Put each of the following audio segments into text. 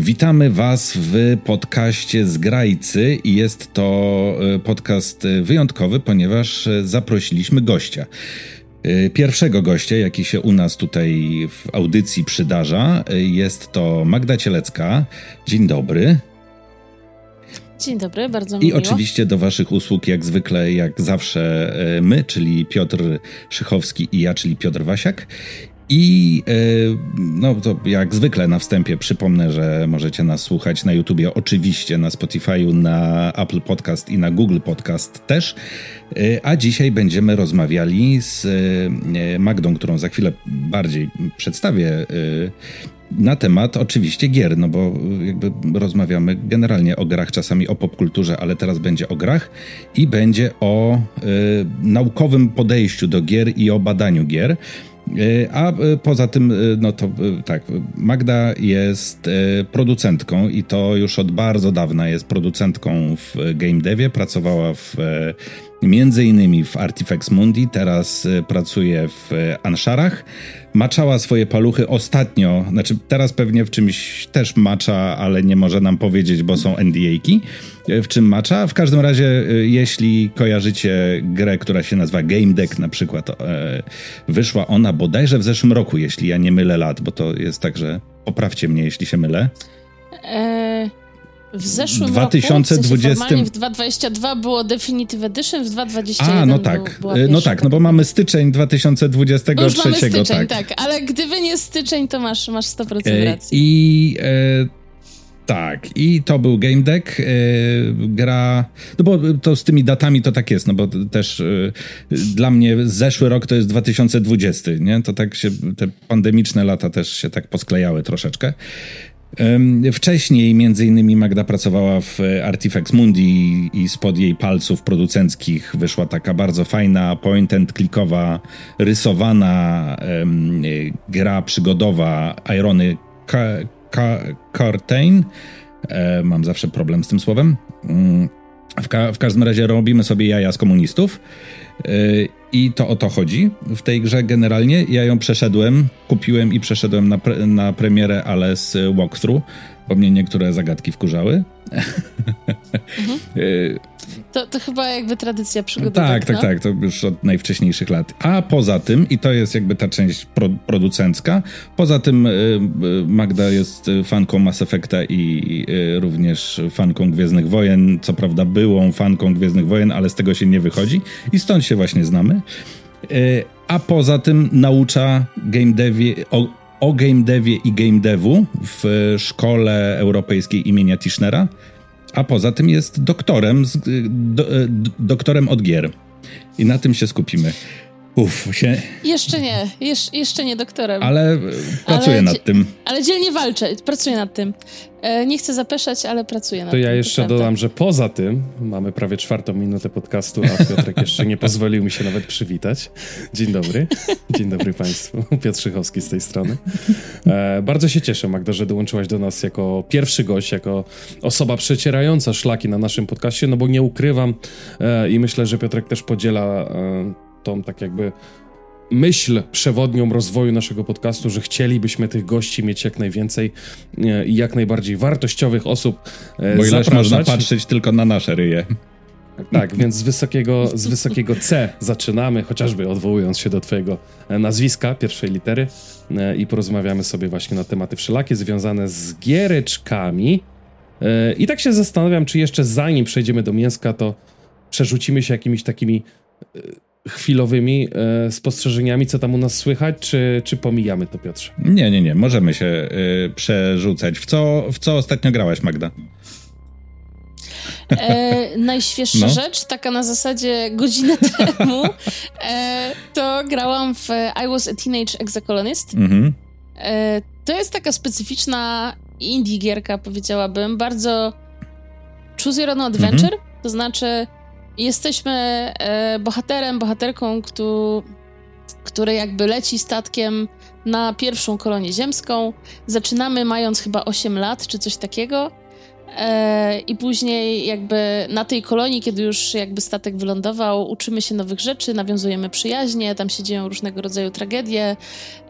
Witamy Was w podcaście Zgrajcy i jest to e, podcast wyjątkowy, ponieważ e, zaprosiliśmy gościa. E, pierwszego gościa, jaki się u nas tutaj w audycji przydarza, jest to Magda Cielecka. Dzień dobry. Dzień dobry, bardzo mi I miło. oczywiście do Waszych usług, jak zwykle, jak zawsze, my, czyli Piotr Szychowski i ja, czyli Piotr Wasiak. I e, no to jak zwykle na wstępie przypomnę, że możecie nas słuchać na YouTubie, oczywiście na Spotify'u, na Apple Podcast i na Google Podcast też. E, a dzisiaj będziemy rozmawiali z e, Magdą, którą za chwilę bardziej przedstawię na temat oczywiście gier, no bo jakby rozmawiamy generalnie o grach, czasami o popkulturze, ale teraz będzie o grach i będzie o y, naukowym podejściu do gier i o badaniu gier. E, a e, poza tym, e, no to tak, Magda jest producentką i to już od bardzo dawna jest producentką w game devie. Pracowała w między innymi w Artifex Mundi, teraz pracuje w Anszarach. Maczała swoje paluchy ostatnio, znaczy teraz pewnie w czymś też macza, ale nie może nam powiedzieć, bo są NDA-ki w czym macza. W każdym razie, y, jeśli kojarzycie grę, która się nazywa Game Deck na przykład, e, wyszła ona bodajże w zeszłym roku, jeśli ja nie mylę lat, bo to jest tak, że poprawcie mnie, jeśli się mylę. E, w zeszłym 2020... roku, w, sensie w 2022 było Definitive Edition, w 2021 A, no tak, był, no tak, no bo mamy styczeń 2023, no już mamy styczeń, tak. tak. ale gdyby nie styczeń, to masz, masz 100% e, racji. I e, tak, i to był Game Deck. Yy, gra. No bo to z tymi datami to tak jest, no bo też yy, dla mnie zeszły rok to jest 2020, nie? To tak się. Te pandemiczne lata też się tak posklejały troszeczkę. Wcześniej między innymi Magda pracowała w Artifex Mundi i spod jej palców producenckich wyszła taka bardzo fajna point and clickowa, rysowana gra przygodowa Irony Curtain. E, mam zawsze problem z tym słowem. Mm, w, ka w, każdym razie robimy sobie jaja z komunistów. E, I to o to chodzi w tej grze generalnie. Ja ją przeszedłem, kupiłem i przeszedłem na, pre na premierę, ale z walkthrough, bo mnie niektóre zagadki wkurzały. Mhm. To, to chyba jakby tradycja przygodowa. Tak, tak, no? tak, to już od najwcześniejszych lat. A poza tym, i to jest jakby ta część pro, producencka, poza tym y, y, Magda jest fanką Mass Effecta i y, również fanką Gwiezdnych Wojen, co prawda byłą fanką Gwiezdnych Wojen, ale z tego się nie wychodzi i stąd się właśnie znamy. A poza tym naucza game devie, o, o game devie i game devu w szkole europejskiej imienia Tischnera a poza tym jest doktorem, z, do, e, doktorem od gier. I na tym się skupimy. Uff, się... Jeszcze nie, Jesz, jeszcze nie doktorem. Ale pracuję ale, nad tym. Ale dzielnie walczę, pracuję nad tym. E, nie chcę zapeszać, ale pracuję nad to tym. Ja jeszcze to dodam, że poza tym mamy prawie czwartą minutę podcastu, a Piotrek jeszcze nie pozwolił mi się nawet przywitać. Dzień dobry. Dzień dobry Państwu. Piotr Szychowski z tej strony. E, bardzo się cieszę, Magda, że dołączyłaś do nas jako pierwszy gość, jako osoba przecierająca szlaki na naszym podcaście, no bo nie ukrywam e, i myślę, że Piotrek też podziela e, tą tak jakby myśl przewodnią rozwoju naszego podcastu, że chcielibyśmy tych gości mieć jak najwięcej e, i jak najbardziej wartościowych osób e, Bo ileż można patrzeć tylko na nasze ryje. Tak, więc z wysokiego, z wysokiego C zaczynamy, chociażby odwołując się do twojego e, nazwiska, pierwszej litery i porozmawiamy sobie właśnie na tematy wszelakie związane z giereczkami. I tak się zastanawiam, czy jeszcze zanim przejdziemy do mięska, to przerzucimy się jakimiś takimi chwilowymi e, spostrzeżeniami, co tam u nas słychać, czy, czy pomijamy to, Piotrze? Nie, nie, nie, możemy się e, przerzucać. W co, w co ostatnio grałaś, Magda? E, najświeższa no. rzecz, taka na zasadzie godzinę temu, e, to grałam w I Was a Teenage Exocolonist. Mhm. E, to jest taka specyficzna indie gierka, powiedziałabym, bardzo choose your own adventure, mhm. to znaczy Jesteśmy e, bohaterem, bohaterką, który, który jakby leci statkiem na pierwszą kolonię ziemską. Zaczynamy mając chyba 8 lat czy coś takiego. E, I później jakby na tej kolonii, kiedy już jakby statek wylądował, uczymy się nowych rzeczy, nawiązujemy przyjaźnie, tam się dzieją różnego rodzaju tragedie,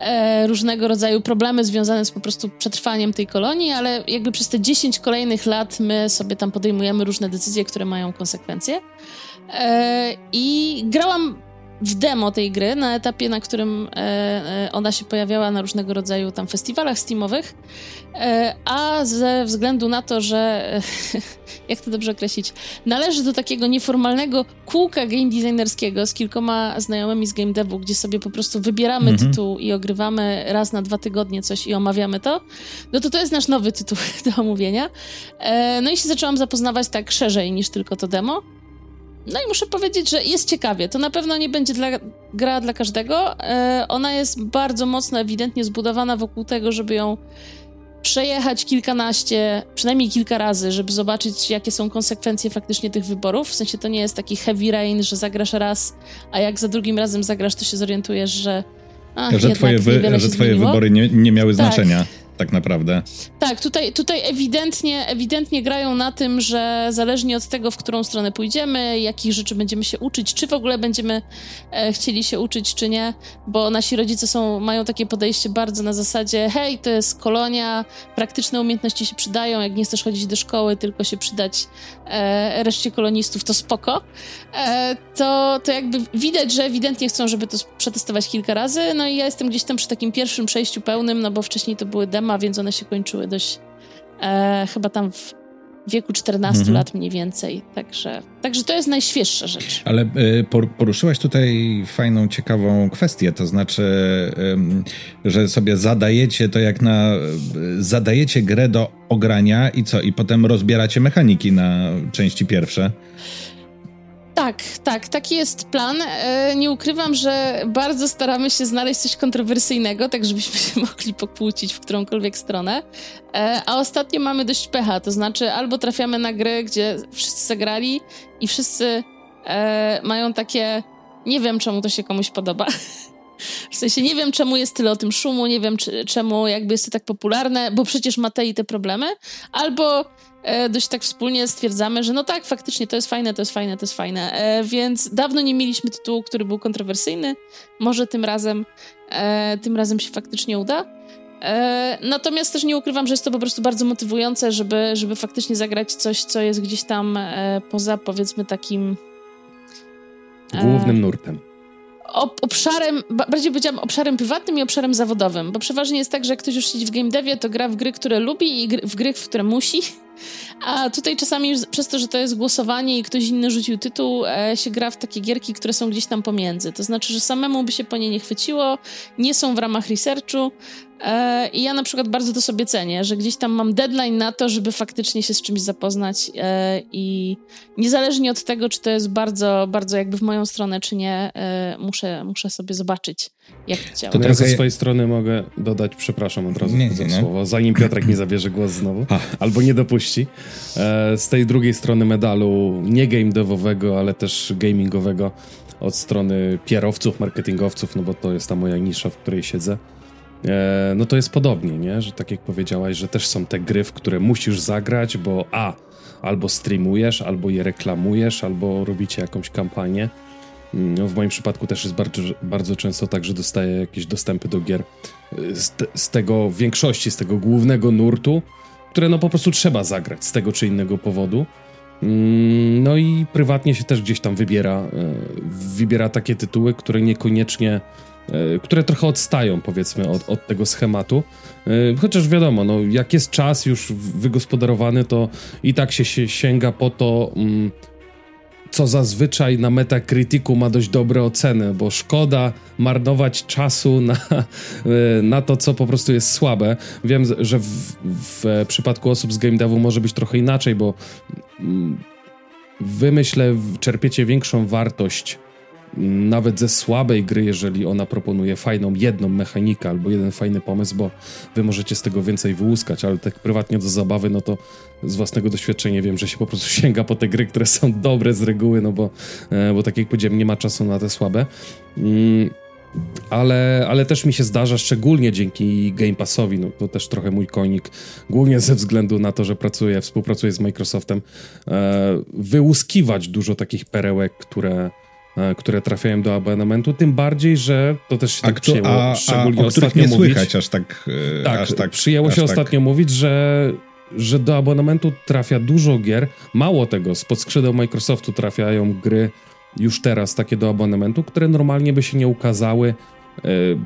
e, różnego rodzaju problemy związane z po prostu przetrwaniem tej kolonii, ale jakby przez te 10 kolejnych lat my sobie tam podejmujemy różne decyzje, które mają konsekwencje. E, I grałam w demo tej gry, na etapie, na którym e, e, ona się pojawiała na różnego rodzaju tam festiwalach steamowych, e, a ze względu na to, że jak to dobrze określić, należy do takiego nieformalnego kółka game designerskiego z kilkoma znajomymi z game devu, gdzie sobie po prostu wybieramy mhm. tytuł i ogrywamy raz na dwa tygodnie coś i omawiamy to, no to to jest nasz nowy tytuł do omówienia. No i się zaczęłam zapoznawać tak szerzej niż tylko to demo. No i muszę powiedzieć, że jest ciekawie. To na pewno nie będzie dla, gra dla każdego. E, ona jest bardzo mocno, ewidentnie zbudowana wokół tego, żeby ją przejechać kilkanaście, przynajmniej kilka razy, żeby zobaczyć, jakie są konsekwencje faktycznie tych wyborów. W sensie to nie jest taki heavy rain, że zagrasz raz, a jak za drugim razem zagrasz, to się zorientujesz, że. A, że twoje, wy, że twoje wybory nie, nie miały tak. znaczenia tak naprawdę. Tak, tutaj, tutaj ewidentnie, ewidentnie grają na tym, że zależnie od tego, w którą stronę pójdziemy, jakich rzeczy będziemy się uczyć, czy w ogóle będziemy e, chcieli się uczyć, czy nie, bo nasi rodzice są, mają takie podejście bardzo na zasadzie, hej, to jest kolonia, praktyczne umiejętności się przydają, jak nie chcesz chodzić do szkoły, tylko się przydać e, reszcie kolonistów, to spoko. E, to, to jakby widać, że ewidentnie chcą, żeby to przetestować kilka razy, no i ja jestem gdzieś tam przy takim pierwszym przejściu pełnym, no bo wcześniej to były demo, więc one się kończyły dość e, chyba tam w wieku 14 mhm. lat mniej więcej. Także, także to jest najświeższa rzecz. Ale y, poruszyłaś tutaj fajną, ciekawą kwestię, to znaczy, y, że sobie zadajecie to jak na... Y, zadajecie grę do ogrania i co? I potem rozbieracie mechaniki na części pierwsze. Tak, tak, taki jest plan. E, nie ukrywam, że bardzo staramy się znaleźć coś kontrowersyjnego, tak żebyśmy się mogli pokłócić w którąkolwiek stronę. E, a ostatnio mamy dość pecha, to znaczy albo trafiamy na gry, gdzie wszyscy zagrali i wszyscy e, mają takie nie wiem, czemu to się komuś podoba. W sensie nie wiem, czemu jest tyle o tym szumu, nie wiem, czy, czemu jakby jest to tak popularne, bo przecież ma te problemy. Albo e, dość tak wspólnie stwierdzamy, że no tak, faktycznie to jest fajne, to jest fajne, to jest fajne. E, więc dawno nie mieliśmy tytułu, który był kontrowersyjny. Może tym razem, e, tym razem się faktycznie uda. E, natomiast też nie ukrywam, że jest to po prostu bardzo motywujące, żeby, żeby faktycznie zagrać coś, co jest gdzieś tam e, poza powiedzmy takim. Głównym nurtem obszarem, bardziej powiedziałam obszarem prywatnym i obszarem zawodowym, bo przeważnie jest tak, że jak ktoś już siedzi w game devie, to gra w gry, które lubi i w gry, w które musi, a tutaj czasami przez to, że to jest głosowanie i ktoś inny rzucił tytuł, e, się gra w takie gierki, które są gdzieś tam pomiędzy. To znaczy, że samemu by się po nie nie chwyciło, nie są w ramach researchu, I ja na przykład bardzo to sobie cenię, że gdzieś tam mam deadline na to, żeby faktycznie się z czymś zapoznać e, i niezależnie od tego, czy to jest bardzo, bardzo jakby w moją stronę, czy nie, e, muszę, muszę sobie zobaczyć, jak to działa. To ja ze swojej strony mogę dodać, przepraszam od razu nie, za nie, słowo, zanim Piotrek nie zabierze głos znowu, albo nie dopuści. Z tej drugiej strony medalu, nie game devowego, ale też gamingowego, od strony pierowców, marketingowców, no bo to jest ta moja nisza, w której siedzę e, no to jest podobnie, nie? Że tak jak powiedziałaś, że też są te gry, w które musisz zagrać, bo a, albo streamujesz, albo je reklamujesz, albo robicie jakąś kampanię. Mm, no, w moim przypadku też jest bardzo, bardzo często tak, że dostaję jakieś dostępy do gier e, z, z tego większości, z tego głównego nurtu, które no po prostu trzeba zagrać z tego czy innego powodu. Mm, no i prywatnie się też gdzieś tam wybiera, e, wybiera takie tytuły, które niekoniecznie E, które trochę odstają, powiedzmy, od, od tego schematu. E, chociaż wiadomo, no, jak jest czas już wygospodarowany, to i tak się, się sięga po to, mm, co zazwyczaj na Metacriticu ma dość dobre oceny, bo szkoda marnować czasu na, e, na to, co po prostu jest słabe. Wiem, że w, w przypadku osób z game devu może być trochę inaczej, bo mm, wy myślę, czerpiecie większą wartość nawet ze słabej gry, jeżeli ona proponuje fajną jedną mechanikę albo jeden fajny pomysł, bo wy możecie z tego więcej wyłuskać, ale tak prywatnie do zabawy, no to z własnego doświadczenia wiem, że się po prostu sięga po te gry, które są dobre z reguły, no bo, e, bo tak jak powiedziałem, nie ma czasu na te słabe. Mm, ale, ale też mi się zdarza, szczególnie dzięki Game Passowi, no to też trochę mój konik, głównie ze względu na to, że pracuję, współpracuję z Microsoftem, e, wyłuskiwać dużo takich perełek, które, które trafiają do abonamentu, tym bardziej, że to też się a tak przyjęło, a, szczególnie a, ostatnio nie mówić. słychać aż tak, e, tak, aż tak przyjęło się tak. ostatnio mówić, że że do abonamentu trafia dużo gier. Mało tego, spod skrzydeł Microsoftu trafiają gry już teraz takie do abonamentu, które normalnie by się nie ukazały E,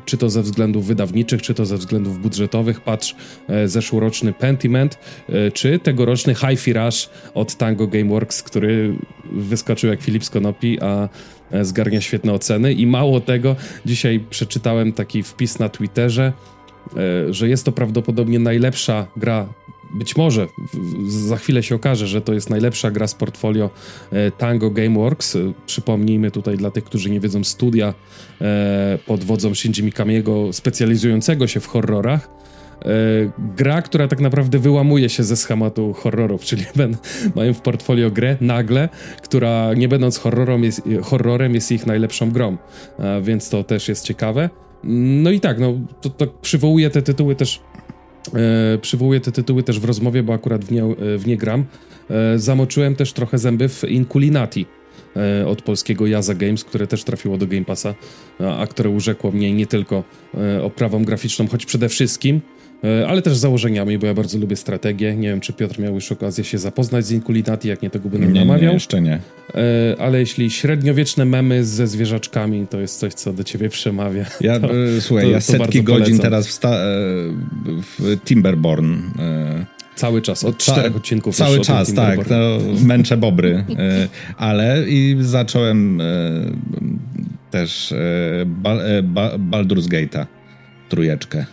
czy to ze względów wydawniczych, czy to ze względów budżetowych. Patrz, e, zeszłoroczny Pentiment, e, czy tegoroczny Hi-Fi Rush od Tango Gameworks, który wyskoczył jak Filip Skonopi, a zgarnia świetne oceny. I mało tego, dzisiaj przeczytałem taki wpis na Twitterze, że jest to prawdopodobnie najlepsza gra być może za chwilę się okaże, że to jest najlepsza gra z portfolio e, Tango Gameworks. E, przypomnijmy tutaj dla tych, którzy nie wiedzą, studia e, pod wodzą Shinji Mikamiego specjalizującego się w horrorach. Gra, która tak naprawdę wyłamuje się ze schematu horrorów, czyli mają w portfolio grę nagle, która nie będąc horrorem jest, horrorem jest ich najlepszą grą, więc to też jest ciekawe. No i tak, no, to, to przywołuję te tytuły też E, przywołuję te tytuły też w rozmowie, bo akurat w nie, e, w nie gram. E, zamoczyłem też trochę zęby w Inculinati od polskiego Jaza Games, które też trafiło do Game Passa, a, które urzekło mnie nie tylko oprawą graficzną, choć przede wszystkim ale też założeniami, bo ja bardzo lubię strategię. Nie wiem, czy Piotr miał już okazję się zapoznać z Inkulinati, jak nie, tego by nam nie, namawiał. Nie, jeszcze nie. E, ale jeśli średniowieczne memy ze zwierzaczkami, to jest coś, co do ciebie przemawia. Ja, to, e, słuchaj, to, ja setki godzin teraz w, w Timberborn Cały czas, od czterech odcinków. Cały czas, tak. No, męczę bobry. ale i zacząłem też Baldur's Gate'a, trójeczkę.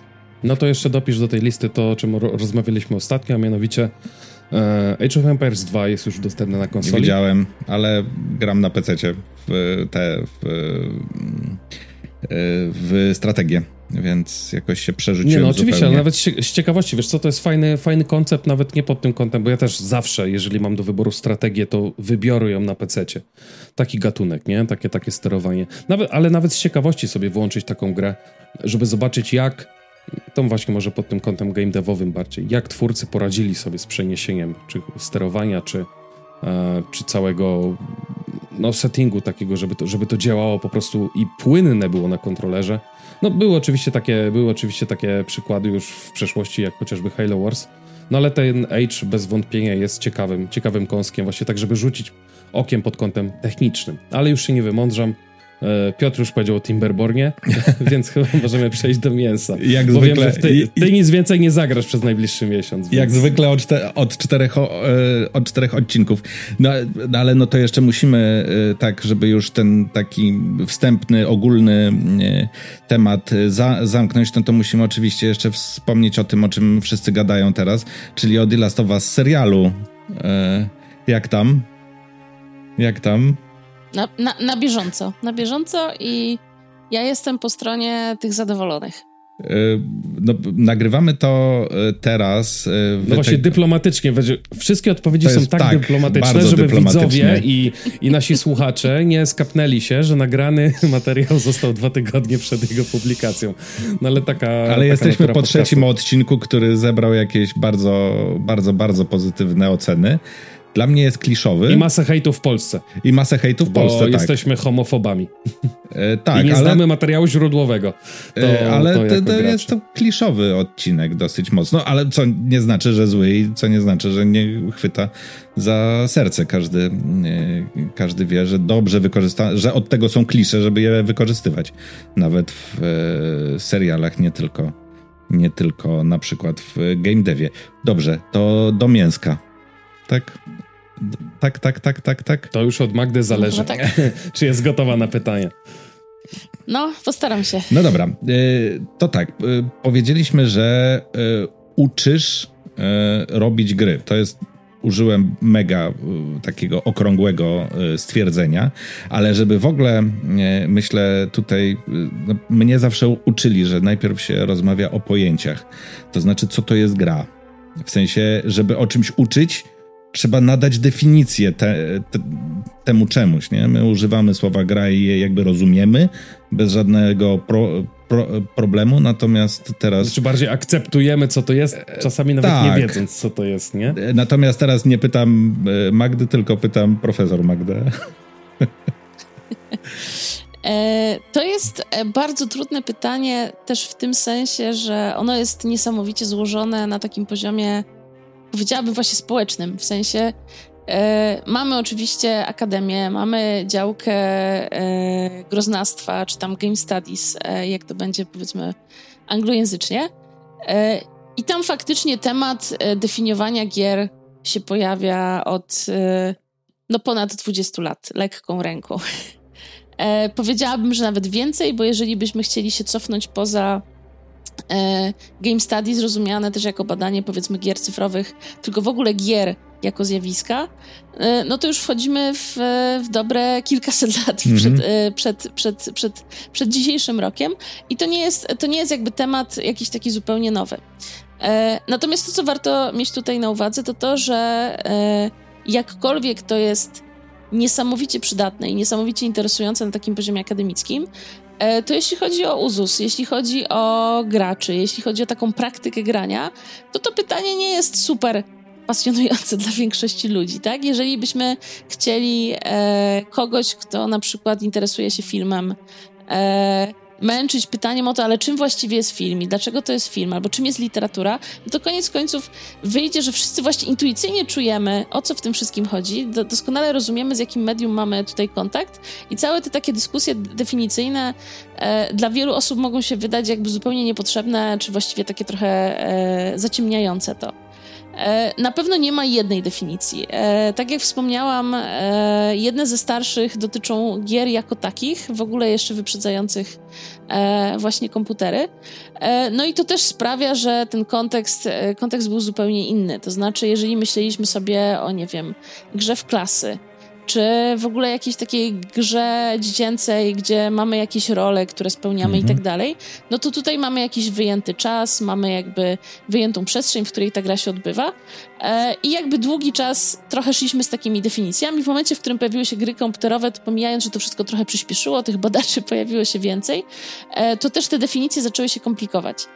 No to jeszcze dopisz do tej listy to, o czym rozmawialiśmy ostatnio, a mianowicie e, Age of Empires 2 jest już dostępne na konsoli. Widziałem, ale gram na PC w te w, w strategię, więc jakoś się przerzuciłem Nie, no oczywiście, zupełnie. ale nawet z ciekawości, wiesz co, to jest fajny, fajny koncept, nawet nie pod tym kątem, bo ja też zawsze, jeżeli mam do wyboru strategię, to wybiorę ją na PC. Taki gatunek, nie? Takie, takie sterowanie. Nawet, ale nawet z ciekawości sobie włączyć taką grę, żeby zobaczyć jak to właśnie może pod tym kątem game devowym bardziej. Jak twórcy poradzili sobie z przeniesieniem czy sterowania, czy, e, czy całego no, settingu takiego, żeby to, żeby to działało po prostu i płynne było na kontrolerze. No były oczywiście takie, były oczywiście takie przykłady już w przeszłości, jak chociażby Halo Wars, no ale ten Age bez wątpienia jest ciekawym, ciekawym kąskiem, właśnie tak, żeby rzucić okiem pod kątem technicznym. Ale już się nie wymądrzam. E, Piotr już powiedział o Timberbornie, więc chyba możemy przejść do mięsa. Jak Bo zwykle. Wiem, ty, ty, nic więcej nie zagrasz przez najbliższy miesiąc. Więc... Jak zwykle od, czter, od, czterech, e, od czterech odcinków. No, no, ale no to jeszcze musimy e, tak, żeby już ten taki wstępny, ogólny temat za, zamknąć, no to musimy oczywiście jeszcze wspomnieć o tym, o czym wszyscy gadają teraz, czyli o The Last of Us serialu. Jak tam? Jak tam? Na, na, na bieżąco, na bieżąco i ja jestem po stronie tych zadowolonych. E, no, nagrywamy to e, teraz. E, no właśnie, te... dyplomatycznie. Wszystkie odpowiedzi są tak, tak dyplomatyczne, żeby widzowie i, i nasi słuchacze nie skapnęli się, że nagrany materiał został dwa tygodnie przed jego publikacją. No ale taka. Ale taka jesteśmy po trzecim odcinku, który zebrał jakieś bardzo, bardzo, bardzo pozytywne oceny dla mnie jest kliszowy. I masę hejtu w Polsce. I masę hejtu w bo Polsce, tak. jesteśmy homofobami. E, tak, I nie ale... znamy materiału źródłowego. To, e, ale to, to jest to kliszowy odcinek dosyć mocno, ale co nie znaczy, że zły i co nie znaczy, że nie chwyta za serce. Każdy, e, każdy wie, że dobrze wykorzysta, że od tego są klisze, żeby je wykorzystywać. Nawet w e, serialach, nie tylko, nie tylko na przykład w game devie. Dobrze, to do mięska tak? Tak, tak, tak, tak, tak. To już od Magdy zależy, no, tak. czy jest gotowa na pytanie. No, postaram się. No dobra, e, to tak. E, powiedzieliśmy, że e, uczysz robić gry. To jest użyłem mega takiego okrągłego stwierdzenia, ale żeby w ogóle, myślę, tutaj no, mnie zawsze uczyli, że najpierw się rozmawia o pojęciach. To znaczy, co to jest gra. W sensie, żeby o czymś uczyć, trzeba nadać definicję te, te, temu czemuś, nie? My używamy słowa gra i je jakby rozumiemy bez żadnego pro, pro, problemu, natomiast teraz... Znaczy bardziej akceptujemy, co to jest, czasami nawet tak. nie wiedząc, co to jest, nie? Natomiast teraz nie pytam e, Magdy, tylko pytam profesor Magdę. E, to jest e, bardzo trudne pytanie też w tym sensie, że ono jest niesamowicie złożone na takim poziomie, powiedziałabym właśnie społecznym, w sensie e, mamy oczywiście akademię, mamy działkę e, groznastwa, czy tam game studies, e, jak to będzie powiedzmy anglojęzycznie. E, I tam faktycznie temat definiowania gier się pojawia od no ponad 20 lat, lekką ręką. Powiedziałabym, że nawet więcej, bo jeżeli byśmy chcieli się cofnąć poza game studies, rozumiane też jako badanie powiedzmy gier cyfrowych, tylko w ogóle gier jako zjawiska, e, no to już wchodzimy w, w dobre kilkaset lat mm -hmm. przed, e, przed, przed, przed, przed dzisiejszym rokiem i to nie jest, to nie jest jakby temat jakiś taki zupełnie nowy. E, natomiast to, co warto mieć tutaj na uwadze, to to, że e, jakkolwiek to jest niesamowicie przydatne i niesamowicie interesujące na takim poziomie akademickim, e, to jeśli chodzi o uzus, jeśli chodzi o graczy, jeśli chodzi o taką praktykę grania, to to pytanie nie jest super pasjonujące dla większości ludzi, tak? Jeżeli byśmy chcieli e, kogoś, kto na przykład interesuje się filmem, e, męczyć pytaniem o to, ale czym właściwie jest film i dlaczego to jest film, albo czym jest literatura, no to koniec końców wyjdzie, że wszyscy właśnie intuicyjnie czujemy, o co w tym wszystkim chodzi, doskonale rozumiemy, z jakim medium mamy tutaj kontakt i całe te takie dyskusje definicyjne e, dla wielu osób mogą się wydać jakby zupełnie niepotrzebne, czy właściwie takie trochę e, zaciemniające to. E, na pewno nie ma jednej definicji. E, tak jak wspomniałam, e, jedne ze starszych dotyczą gier jako takich, w ogóle jeszcze wyprzedzających właśnie komputery. No i to też sprawia, że ten kontekst, kontekst był zupełnie inny. To znaczy, jeżeli myśleliśmy sobie o, nie wiem, grze w klasy, czy w ogóle jakiejś takiej grze dziecięcej, gdzie mamy jakieś role, które spełniamy mhm. i tak mhm. dalej, no to tutaj mamy jakiś wyjęty czas, mamy jakby wyjętą przestrzeń, w której ta gra się odbywa e, i jakby długi czas trochę szliśmy z takimi definicjami. W momencie, w którym pojawiły się gry komputerowe, to pomijając, że to wszystko trochę przyspieszyło, tych badaczy pojawiło się więcej, e, to też te definicje zaczęły się komplikować.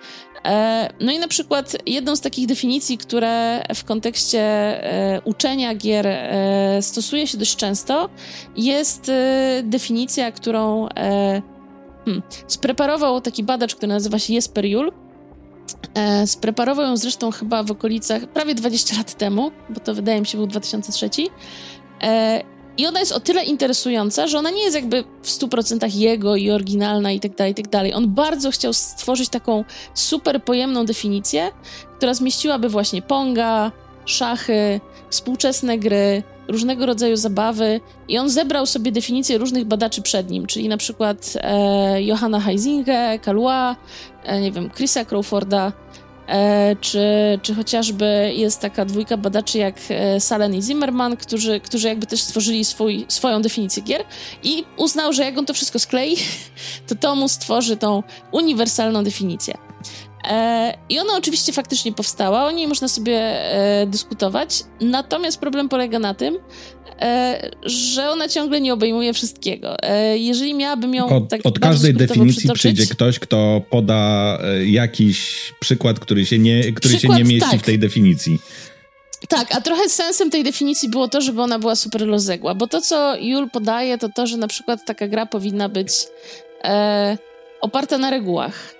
E, no i na przykład jedną z takich definicji, które w kontekście e, uczenia gier e, stosuje się dość często, jest definicja, którą hmm, spreparował taki badacz, który nazywa się Jesper Jul. Spreparował ją zresztą chyba w okolicach prawie 20 lat temu, bo to wydaje mi się był 2003. I ona jest o tyle interesująca, że ona nie jest jakby w 100% jego i oryginalna i tak dalej, i tak dalej. On bardzo chciał stworzyć taką super pojemną definicję, która zmieściłaby właśnie ponga, szachy, współczesne gry, różnego rodzaju zabawy i on zebrał sobie definicje różnych badaczy przed nim, czyli na przykład e, Johanna Heisinge, Kalua, e, nie wiem, Chrisa Crawforda, czy, czy chociażby jest taka dwójka badaczy jak e, Salen i Zimmerman, którzy, którzy jakby też stworzyli swój, swoją definicję gier i uznał, że jak on to wszystko sklei, to to mu stworzy tą uniwersalną definicję. E, I ona oczywiście faktycznie powstała, o niej można sobie e, dyskutować, natomiast problem polega na tym, e, że ona ciągle nie obejmuje wszystkiego. Jeżeli miałabym ją od, tak Od każdej definicji przyjdzie ktoś, kto poda jakiś przykład, który się nie, który przykład, się nie mieści tak. w tej definicji. Tak, a trochę sensem tej definicji było to, żeby ona była super rozległa, bo to, co Jul podaje, to to, że na przykład taka gra powinna być e, oparta na regułach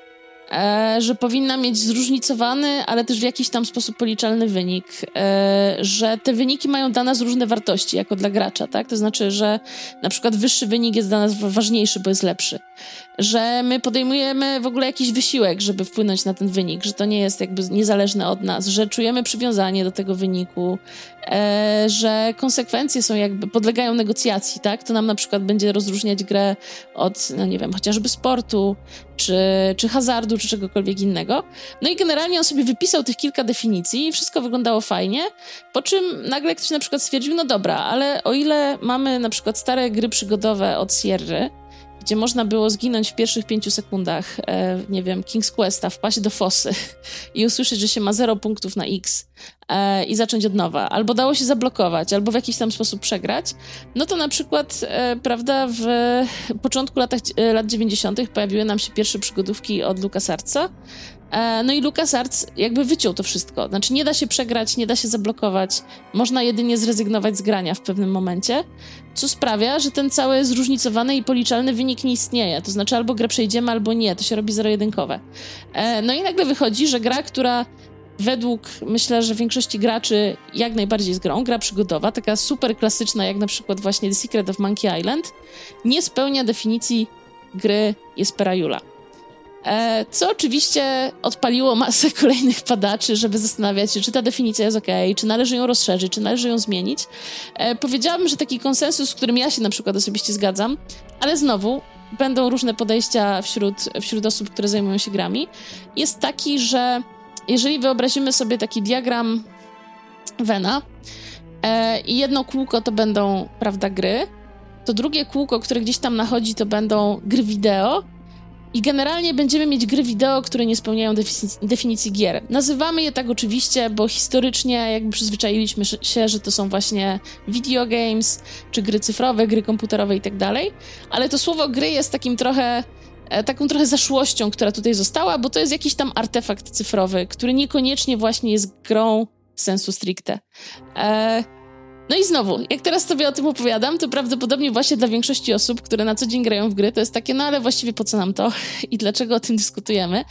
że powinna mieć zróżnicowany, ale też w jakiś tam sposób policzalny wynik, e, że te wyniki mają dla nas różne wartości, jako dla gracza, tak? To znaczy, że na przykład wyższy wynik jest dla nas ważniejszy, bo jest lepszy że my podejmujemy w ogóle jakiś wysiłek, żeby wpłynąć na ten wynik, że to nie jest jakby niezależne od nas, że czujemy przywiązanie do tego wyniku, e, że konsekwencje są jakby, podlegają negocjacji, tak? To nam na przykład będzie rozróżniać grę od, no nie wiem, chociażby sportu, czy, czy hazardu, czy czegokolwiek innego. No i generalnie on sobie wypisał tych kilka definicji i wszystko wyglądało fajnie, po czym nagle ktoś na przykład stwierdził, no dobra, ale o ile mamy na przykład stare gry przygodowe od Sierry, gdzie można było zginąć w pierwszych pięciu sekundach, e, nie wiem, King's Questa, wpaść do fosy i usłyszeć, że się ma zero punktów na X e, i zacząć od nowa, albo dało się zablokować, albo w jakiś tam sposób przegrać, no to na przykład, e, prawda, w początku latach, e, lat 90. pojawiły nam się pierwsze przygodówki od LucasArtsa, E, no i LucasArts jakby wyciął to wszystko. Znaczy nie da się przegrać, nie da się zablokować, można jedynie zrezygnować z grania w pewnym momencie, co sprawia, że ten cały zróżnicowany i policzalny wynik nie istnieje. To znaczy albo grę przejdziemy, albo nie. To się robi zero-jedynkowe. E, no i nagle wychodzi, że gra, która według, myślę, że większości graczy jak najbardziej jest grą, gra przygodowa, taka super klasyczna, jak na przykład właśnie The Secret of Monkey Island, nie spełnia definicji gry Jespera Jula. E, co oczywiście odpaliło masę kolejnych padaczy, żeby zastanawiać się, czy ta definicja jest ok, czy należy ją rozszerzyć, czy należy ją zmienić. E, powiedziałabym, że taki konsensus, z którym ja się na przykład osobiście zgadzam, ale znowu będą różne podejścia wśród, wśród osób, które zajmują się grami, jest taki, że jeżeli wyobrazimy sobie taki diagram Vena e, i jedno kółko to będą, prawda, gry, to drugie kółko, które gdzieś tam nachodzi, to będą gry wideo, i generalnie będziemy mieć gry wideo, które nie spełniają definicji, gier. Nazywamy je tak oczywiście, bo historycznie jakby przyzwyczailiśmy się, że to są właśnie video games, czy gry cyfrowe, gry komputerowe i tak dalej. Ale to słowo gry jest takim trochę e, taką trochę zaszłością, która tutaj została, bo to jest jakiś tam artefakt cyfrowy, który niekoniecznie właśnie jest grą sensu stricte. E, no i znowu, jak teraz sobie o tym opowiadam, to prawdopodobnie właśnie dla większości osób, które na co dzień grają w gry, to jest takie, no ale właściwie po co nam to i dlaczego o tym dyskutujemy.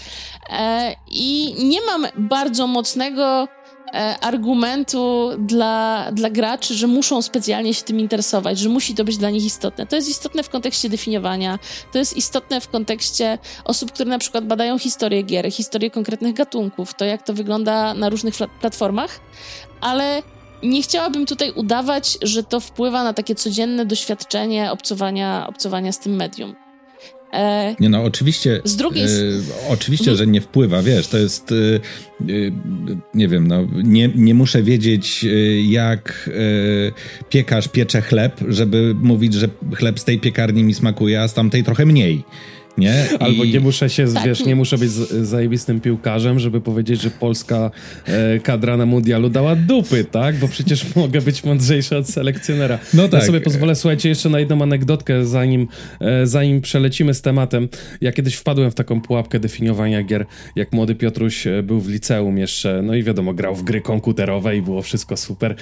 E, I nie mam bardzo mocnego e, argumentu dla, dla graczy, że muszą specjalnie się tym interesować, że musi to być dla nich istotne. To jest istotne w kontekście definiowania, to jest istotne w kontekście osób, które na przykład badają historię gier, historię konkretnych gatunków, to jak to wygląda na różnych platformach, ale nie chciałabym tutaj udawać, że to wpływa na takie codzienne doświadczenie obcowania, obcowania z tym medium. E, nie no, oczywiście. Z drugiej. E, oczywiście, mhm. że nie wpływa, wiesz, to jest. E, e, nie wiem, no, nie, nie muszę wiedzieć, e, jak e, piekarz piecze chleb, żeby mówić, że chleb z tej piekarni mi smakuje, a z tamtej trochę mniej nie? Albo nie muszę się, tak. wiesz, nie muszę być zajebistym piłkarzem, żeby powiedzieć, że polska e, kadra na mundialu dała dupy, tak? Bo przecież mogę być mądrzejszy od selekcjonera. No tak. Ja sobie pozwolę, słuchajcie, jeszcze na jedną anegdotkę, zanim, e, zanim przelecimy z tematem. Ja kiedyś wpadłem w taką pułapkę definiowania gier, jak młody Piotruś e, był w liceum jeszcze, no i wiadomo, grał w gry komputerowe i było wszystko super.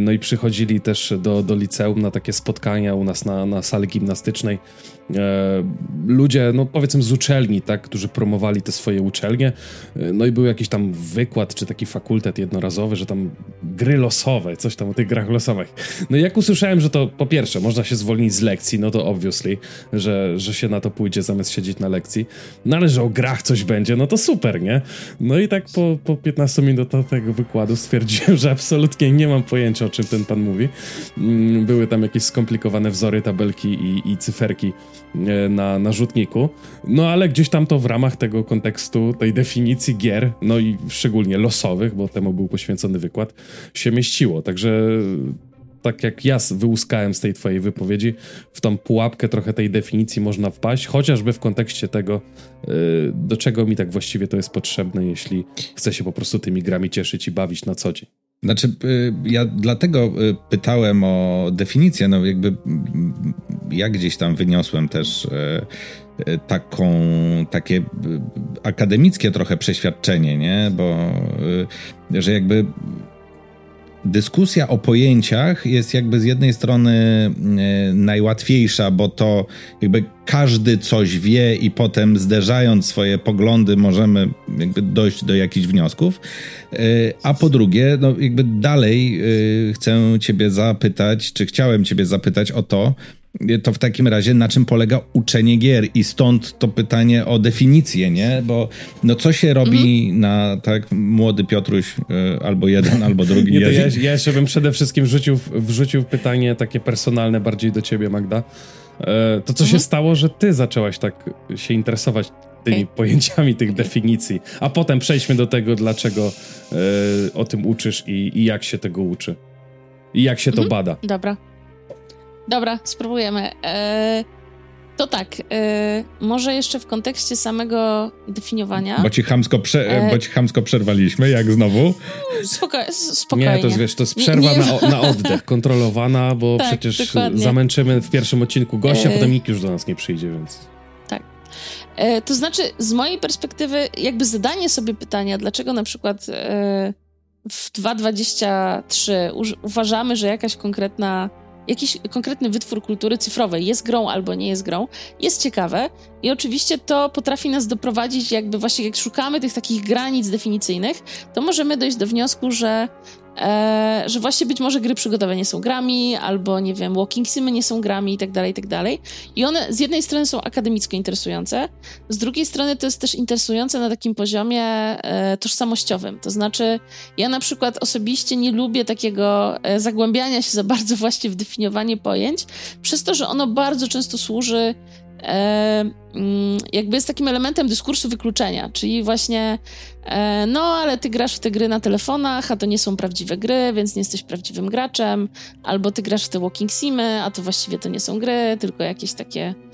No i przychodzili też do, do liceum na takie spotkania u nas na, na sali gimnastycznej E, ludzie, no powiedzmy z uczelni, tak, którzy promowali te swoje uczelnie, e, no i był jakiś tam wykład, czy taki fakultet jednorazowy, że tam gry losowe, coś tam o tych grach losowych. No i jak usłyszałem, że to po pierwsze można się zwolnić z lekcji, no to obviously, że, że się na to pójdzie zamiast siedzieć na lekcji, no ale że o grach coś będzie, no to super, nie? No i tak po, po 15 minutach tego wykładu stwierdziłem, że absolutnie nie mam pojęcia, o czym ten pan mówi. Mm, były tam jakieś skomplikowane wzory, tabelki i, i cyferki E, na, na rzutniku. No ale gdzieś tam to w ramach tego kontekstu, tej definicji gier, no i szczególnie losowych, bo temu był poświęcony wykład, się mieściło. Także tak jak ja wyłuskałem z tej twojej wypowiedzi, w tą pułapkę trochę tej definicji można wpaść, chociażby w kontekście tego, e, do czego mi tak właściwie to jest potrzebne, jeśli chcę się po prostu tymi grami cieszyć i bawić na co dzień. Znaczy, y, ja dlatego y, pytałem o definicję, no jakby ja gdzieś tam wyniosłem też y, taką, takie akademickie trochę przeświadczenie, nie? Bo, że jakby dyskusja o pojęciach jest jakby z jednej strony e, najłatwiejsza, bo to jakby każdy coś wie i potem zderzając swoje poglądy możemy jakby dojść do jakichś wniosków. E, a po drugie, no jakby dalej e, chcę ciebie zapytać, czy chciałem ciebie zapytać o to, to w takim razie na czym polega uczenie gier i stąd to pytanie o definicję, nie? Bo no co się robi mhm. na tak młody Piotruś y, albo jeden, albo drugi. Nie, ja, ja jeszcze bym przede wszystkim wrzucił, wrzucił pytanie takie personalne bardziej do ciebie, Magda. E, to co mhm. się stało, że ty zaczęłaś tak się interesować tymi okay. pojęciami tych definicji, a potem przejdźmy do tego, dlaczego e, o tym uczysz i, i, jak się tego uczy. I jak się to mhm. bada. Dobra. Dobra, spróbujemy. Eee, To tak, yy, może jeszcze w kontekście samego definiowania. Bo ci chamsko, prze, e... bo ci chamsko przerwaliśmy, jak znowu? Spoko spokojnie. Nie, to jest, wiesz, to jest przerwa nie, nie... Na, na, oddech, kontrolowana, bo tak, przecież dokładnie. zamęczymy w pierwszym odcinku gościa, e... potem nikt już do nas nie przyjdzie, więc... Tak. E, to znaczy, z mojej perspektywy, jakby zadanie sobie pytania, dlaczego na przykład e, w 2.23 uważamy, że jakaś konkretna jakiś konkretny wytwór kultury cyfrowej jest grą albo nie jest grą, jest ciekawe i oczywiście to potrafi nas doprowadzić, jakby właśnie jak szukamy tych takich granic definicyjnych, to możemy dojść do wniosku, że E, że właśnie być może gry przygodowe nie są grami, albo nie wiem, walking simy nie są grami i tak dalej, i tak dalej. I one z jednej strony są akademicko interesujące, z drugiej strony to jest też interesujące na takim poziomie e, tożsamościowym. To znaczy, ja na przykład osobiście nie lubię takiego e, zagłębiania się za bardzo właśnie w definiowanie pojęć, przez to, że ono bardzo często służy jakby jest takim elementem dyskursu wykluczenia, czyli właśnie e, no, ale ty grasz w te gry na telefonach, a to nie są prawdziwe gry, więc nie jesteś prawdziwym graczem, albo ty grasz w te walking simy, a to właściwie to nie są gry, tylko jakieś takie E,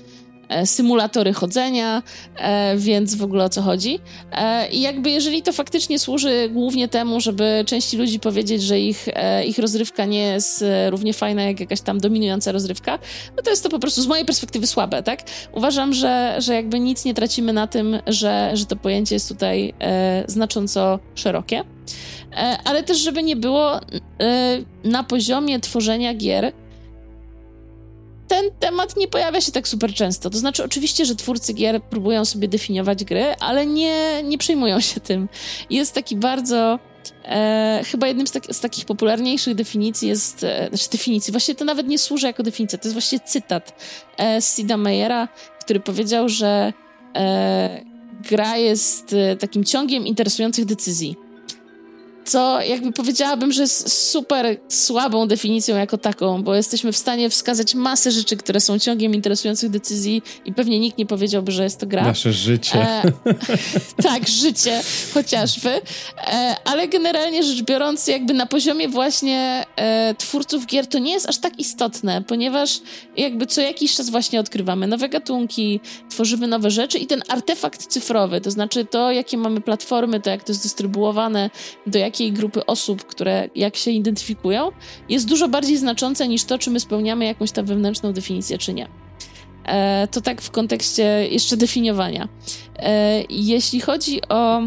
symulatory chodzenia, e, więc w ogóle o co chodzi. E, I jakby jeżeli to faktycznie służy głównie temu, żeby części ludzi powiedzieć, że ich, ich rozrywka nie jest równie fajna jak jakaś tam dominująca rozrywka, no to jest to po prostu z mojej perspektywy słabe, tak? Uważam, że, że jakby nic nie tracimy na tym, że, że to pojęcie jest tutaj znacząco szerokie. Ale też, żeby nie było na poziomie tworzenia gier, ten temat nie pojawia się tak super często. To znaczy, oczywiście, że twórcy gier próbują sobie definiować gry, ale nie, nie przejmują się tym. Jest taki bardzo. E, chyba jednym z, tak, z, takich popularniejszych definicji jest, e, znaczy definicji, właściwie to nawet nie służy jako definicja, to jest właściwie cytat e, Sida Meyera, który powiedział, że e, gra jest e, takim ciągiem interesujących decyzji co jakby powiedziałabym, że jest super słabą definicją jako taką, bo jesteśmy w stanie wskazać masę rzeczy, które są ciągiem interesujących decyzji i pewnie nikt nie powiedziałby, że jest to gra. Nasze życie. E, tak, życie chociażby. E, ale generalnie rzecz biorąc, jakby na poziomie właśnie e, twórców gier to nie jest aż tak istotne, ponieważ jakby co jakiś czas właśnie odkrywamy nowe gatunki, tworzymy nowe rzeczy i ten artefakt cyfrowy, to znaczy to, jakie mamy platformy, to jak to jest dystrybuowane, do jakiej takiej grupy osób, które jak się identyfikują, jest dużo bardziej znaczące niż to, czy my spełniamy jakąś tam wewnętrzną definicję, czy nie. E, to tak w kontekście jeszcze definiowania. E, jeśli chodzi o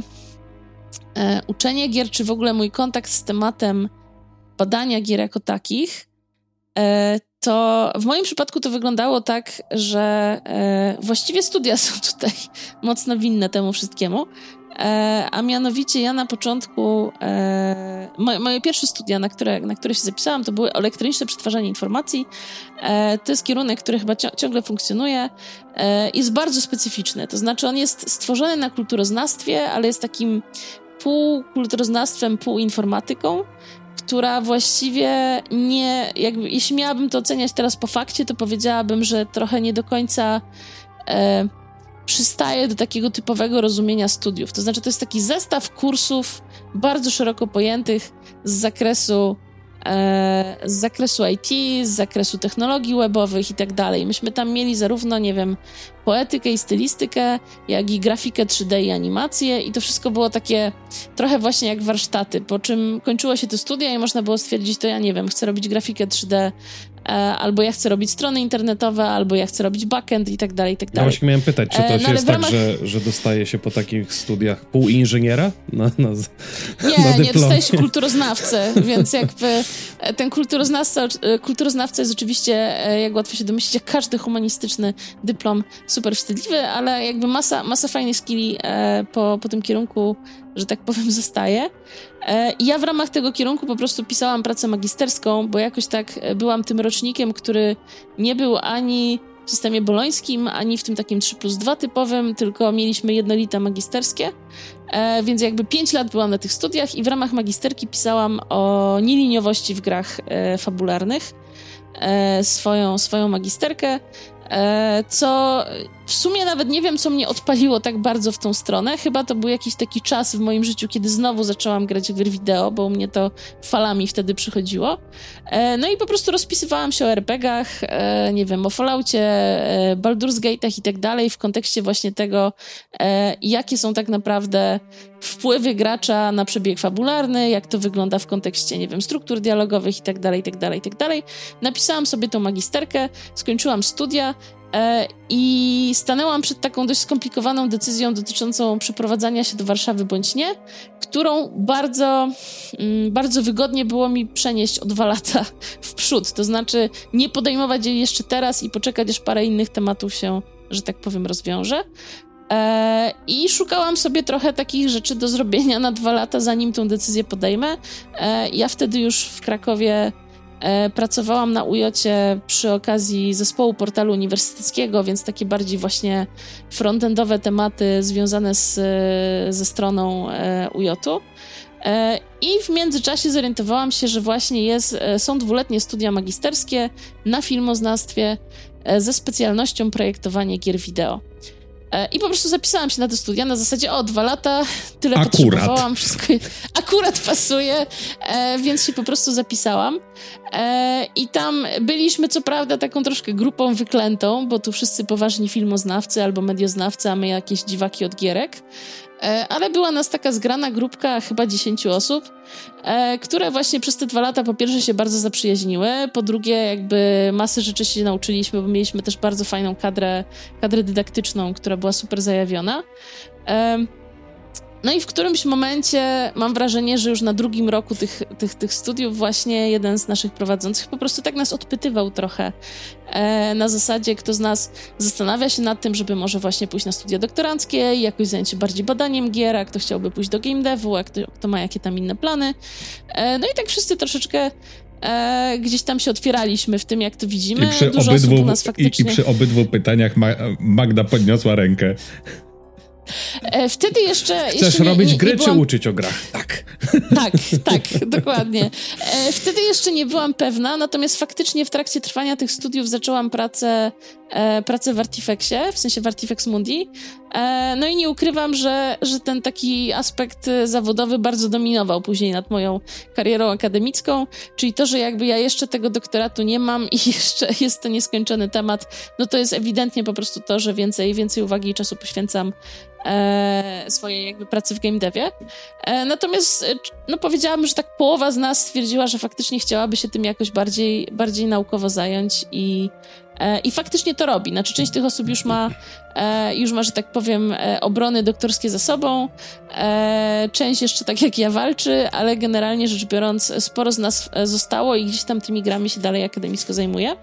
e, uczenie gier, czy w ogóle mój kontakt z tematem badania gier jako takich, e, to w moim przypadku to wyglądało tak, że e, właściwie studia są tutaj mocno winne temu wszystkiemu, a mianowicie ja na początku, e, moje, moje, pierwsze studia, na które, na które się zapisałam, to były elektroniczne przetwarzanie informacji. E, to jest kierunek, który chyba ciągle funkcjonuje. Jest bardzo specyficzny, to znaczy on jest stworzony na kulturoznawstwie, ale jest takim pół kulturoznawstwem, pół informatyką która właściwie nie, jakby, jeśli miałabym to oceniać teraz po fakcie, to powiedziałabym, że trochę nie do końca e, przystaje do takiego typowego rozumienia studiów. To znaczy, to jest taki zestaw kursów bardzo szeroko pojętych z zakresu e, z zakresu IT, z zakresu technologii webowych i tak dalej. Myśmy tam mieli zarówno, nie wiem, poetykę i stylistykę, jak i grafikę 3D i animację i to wszystko było takie trochę właśnie jak warsztaty, po czym kończyło się te studia i można było stwierdzić, to ja nie wiem, chcę robić grafikę 3D E, albo ja chcę robić strony internetowe, albo ja chcę robić backend i tak dalej, i tak dalej. Ja właśnie miałem pytać, czy to e, no, jest tak, ramach... że, że dostaje się po takich studiach pół inżyniera na, na, Nie, na nie, dostaje się kulturoznawcy, więc jakby e, ten kulturoznawca, kulturoznawca jest oczywiście, jak łatwo się domyślić, jak każdy humanistyczny dyplom super wstydliwy, ale jakby masa, masa fajnych skilli po, po tym kierunku że tak powiem, zostaje. E, I ja w ramach tego kierunku po prostu pisałam pracę magisterską, bo jakoś tak e, byłam tym rocznikiem, który nie był ani w systemie bolońskim, ani w tym takim 3 plus 2 typowym, tylko mieliśmy jednolite magisterskie, e, więc jakby 5 lat byłam na tych studiach i w ramach magisterki pisałam o nieliniowości w grach fabularnych. swoją, swoją magisterkę co w sumie nawet nie wiem, co mnie odpaliło tak bardzo w tą stronę. Chyba to był jakiś taki czas w moim życiu, kiedy znowu zaczęłam grać w gry wideo, bo mnie to falami wtedy przychodziło. E, no i po prostu rozpisywałam się o RPGach, e, nie wiem, o Falloutie, Baldur's Gate'ach i tak dalej, w kontekście właśnie tego, jakie są tak naprawdę wpływy gracza na przebieg fabularny, jak to wygląda w kontekście, nie wiem, struktur dialogowych i tak dalej, i tak dalej, i tak dalej. Napisałam sobie tą magisterkę, skończyłam studia e, i stanęłam przed taką dość skomplikowaną decyzją dotyczącą przeprowadzania się do Warszawy bądź nie, którą bardzo, mm, bardzo wygodnie było mi przenieść o dwa lata w przód. To znaczy nie podejmować jej jeszcze teraz i poczekać, aż parę innych tematów się, że tak powiem, rozwiąże. E, I szukałam sobie trochę takich rzeczy do zrobienia na dwa lata, zanim tą decyzję podejmę. E, ja wtedy już w Krakowie e, pracowałam na UJOcie przy okazji zespołu portalu uniwersyteckiego, więc takie bardziej właśnie frontendowe tematy związane z, ze stroną UJOTu. I w międzyczasie zorientowałam się, że właśnie jest, są dwuletnie studia magisterskie na filmoznawstwie ze specjalnością projektowanie gier wideo. E, I po prostu zapisałam się na te studia na zasadzie, o, dwa lata, tyle akurat. potrzebowałam, wszystko akurat pasuje, e, więc się po prostu zapisałam. E, I tam byliśmy, co prawda, taką troszkę grupą wyklętą, bo tu wszyscy poważni filmoznawcy albo medioznawcy, a my jakieś dziwaki od gierek. E, ale była nas taka zgrana grupka chyba 10 osób, e, które właśnie przez te dwa lata po pierwsze się bardzo zaprzyjaźniły, po drugie jakby masy rzeczy się nauczyliśmy, bo mieliśmy też bardzo fajną kadrę, kadrę dydaktyczną, która była super zajawiona. No i w którymś momencie mam wrażenie, że już na drugim roku tych, tych, tych studiów właśnie jeden z naszych prowadzących po prostu tak nas odpytywał trochę e, na zasadzie, kto z nas zastanawia się nad tym, żeby może właśnie pójść na studia doktoranckie i jakoś zająć się bardziej badaniem gier, a kto chciałby pójść do game devu, a kto, kto ma jakie tam inne plany. E, no i tak wszyscy troszeczkę e, gdzieś tam się otwieraliśmy w tym, jak to widzimy. I przy, Dużo obydwu, faktycznie... i, i przy obydwu pytaniach Magda podniosła rękę. E, wtedy jeszcze... Chcesz jeszcze robić nie, gry, nie byłam... czy uczyć o grach? Tak. Tak, tak, dokładnie. E, wtedy jeszcze nie byłam pewna, natomiast faktycznie w trakcie trwania tych studiów zaczęłam pracę, e, pracę w Artifexie, w sensie w Artifex Mundi. No i nie ukrywam, że, że ten taki aspekt zawodowy bardzo dominował później nad moją karierą akademicką, czyli to, że jakby ja jeszcze tego doktoratu nie mam i jeszcze jest to nieskończony temat, no to jest ewidentnie po prostu to, że więcej, więcej uwagi i czasu poświęcam e, swojej jakby pracy w game devie. E, natomiast e, no powiedziałabym, że tak połowa z nas stwierdziła, że faktycznie chciałaby się tym jakoś bardziej, bardziej naukowo zająć i, e, i faktycznie to robi. Znaczy część tych osób już ma, e, już ma, że tak powiem, obrony doktorskie za sobą, część jeszcze tak jak ja walczy, ale generalnie rzecz biorąc sporo z nas zostało i gdzieś tam tymi grami się dalej akademicko zajmuje.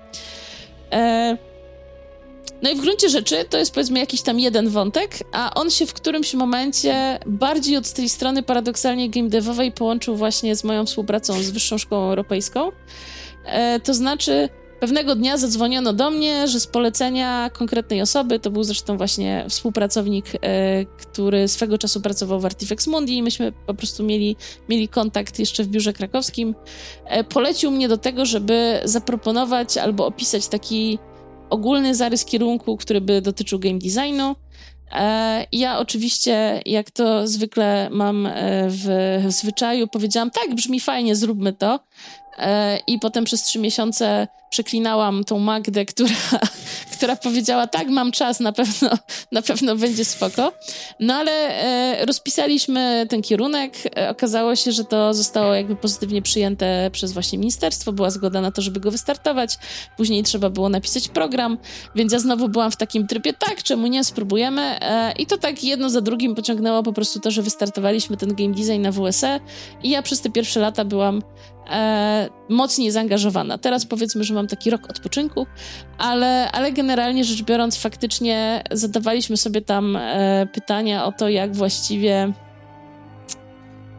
No i w gruncie rzeczy to jest powiedzmy jakiś tam jeden wątek, a on się w którymś momencie bardziej od tej strony paradoksalnie game devowej połączył właśnie z moją współpracą z Wyższą Szkołą Europejską. E, to znaczy, pewnego dnia zadzwoniono do mnie, że z polecenia konkretnej osoby, to był zresztą właśnie współpracownik, e, który swego czasu pracował w Artifex Mundi i myśmy po prostu mieli, mieli kontakt jeszcze w biurze krakowskim, e, polecił mnie do tego, żeby zaproponować albo opisać taki ogólny zarys kierunku, który by dotyczył game designu. E, ja oczywiście, jak to zwykle mam e, w, w zwyczaju, powiedziałam, tak, brzmi fajnie, zróbmy to. E, I potem przez trzy miesiące przeklinałam tą Magdę, która, która powiedziała, tak, mam czas, na pewno, na pewno będzie spoko. No ale e, rozpisaliśmy ten kierunek. E, okazało się, że to zostało jakby pozytywnie przyjęte przez właśnie ministerstwo. Była zgoda na to, żeby go wystartować. Później trzeba było napisać program, więc ja znowu byłam w takim trybie, tak, czemu nie, spróbujemy. I to tak jedno za drugim pociągnęło po prostu to, że wystartowaliśmy ten game design na WSE i ja przez te pierwsze lata byłam e, mocniej zaangażowana. Teraz powiedzmy, że mam taki rok odpoczynku, ale, ale generalnie rzecz biorąc, faktycznie zadawaliśmy sobie tam e, pytania o to, jak właściwie.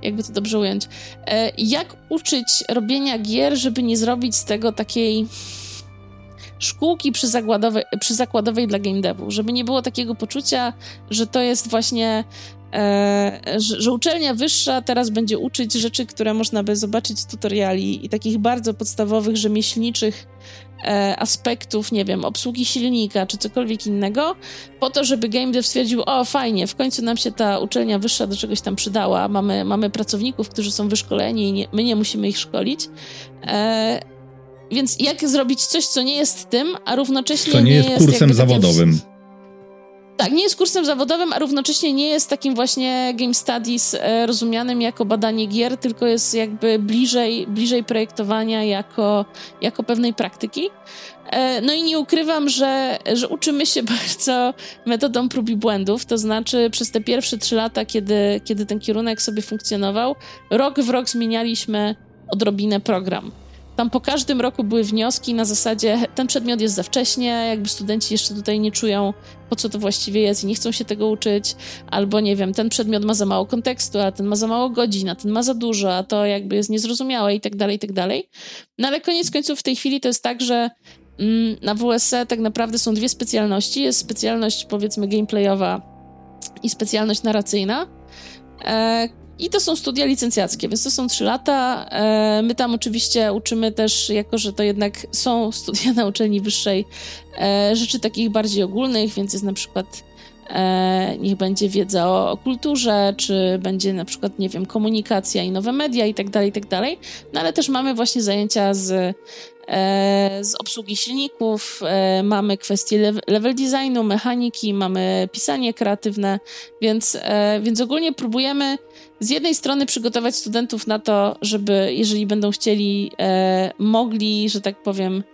Jakby to dobrze ująć? E, jak uczyć robienia gier, żeby nie zrobić z tego takiej szkółki przyzakładowej, przyzakładowej dla game devu, żeby nie było takiego poczucia, że to jest właśnie że, że, uczelnia wyższa teraz będzie uczyć rzeczy, które można by zobaczyć z tutoriali i takich bardzo podstawowych, rzemieślniczych e, aspektów, nie wiem, obsługi silnika czy cokolwiek innego, po to, żeby game dev stwierdził, o fajnie, w końcu nam się ta uczelnia wyższa do czegoś tam przydała, mamy, mamy pracowników, którzy są wyszkoleni i nie, my nie musimy ich szkolić. E, więc jak zrobić coś, co nie jest tym, a równocześnie co nie, nie jest, jest kursem zawodowym. Tak, nie jest kursem zawodowym, a równocześnie nie jest takim właśnie game studies e, rozumianym jako badanie gier, tylko jest jakby bliżej, bliżej projektowania jako, jako pewnej praktyki. E, no i nie ukrywam, że, że uczymy się bardzo metodą prób i błędów, to znaczy przez te pierwsze trzy lata, kiedy, kiedy ten kierunek sobie funkcjonował, rok w rok zmienialiśmy odrobinę program. Tam po każdym roku były wnioski na zasadzie, ten przedmiot jest za wcześnie, jakby studenci jeszcze tutaj nie czują, po co to właściwie jest i nie chcą się tego uczyć, albo nie wiem, ten przedmiot ma za mało kontekstu, a ten ma za mało godzin, a ten ma za dużo, a to jakby jest niezrozumiałe i tak dalej, i tak dalej. No ale koniec końców w tej chwili to jest tak, że mm, na WSE tak naprawdę są dwie specjalności. Jest specjalność powiedzmy gameplayowa i specjalność narracyjna. E, i to są studia licencjackie, więc to są trzy lata. E, my tam oczywiście uczymy też, jako że to jednak są studia na uczelni wyższej, e, rzeczy takich bardziej ogólnych, więc jest na przykład e, niech będzie wiedza o, o, kulturze, czy będzie na przykład, nie wiem, komunikacja i nowe media i tak dalej, i tak dalej. No ale też mamy właśnie zajęcia z, z obsługi silników, mamy kwestie level designu, mechaniki, mamy pisanie kreatywne, więc, więc ogólnie próbujemy z jednej strony przygotować studentów na to, żeby jeżeli będą chcieli, e, mogli, że tak powiem,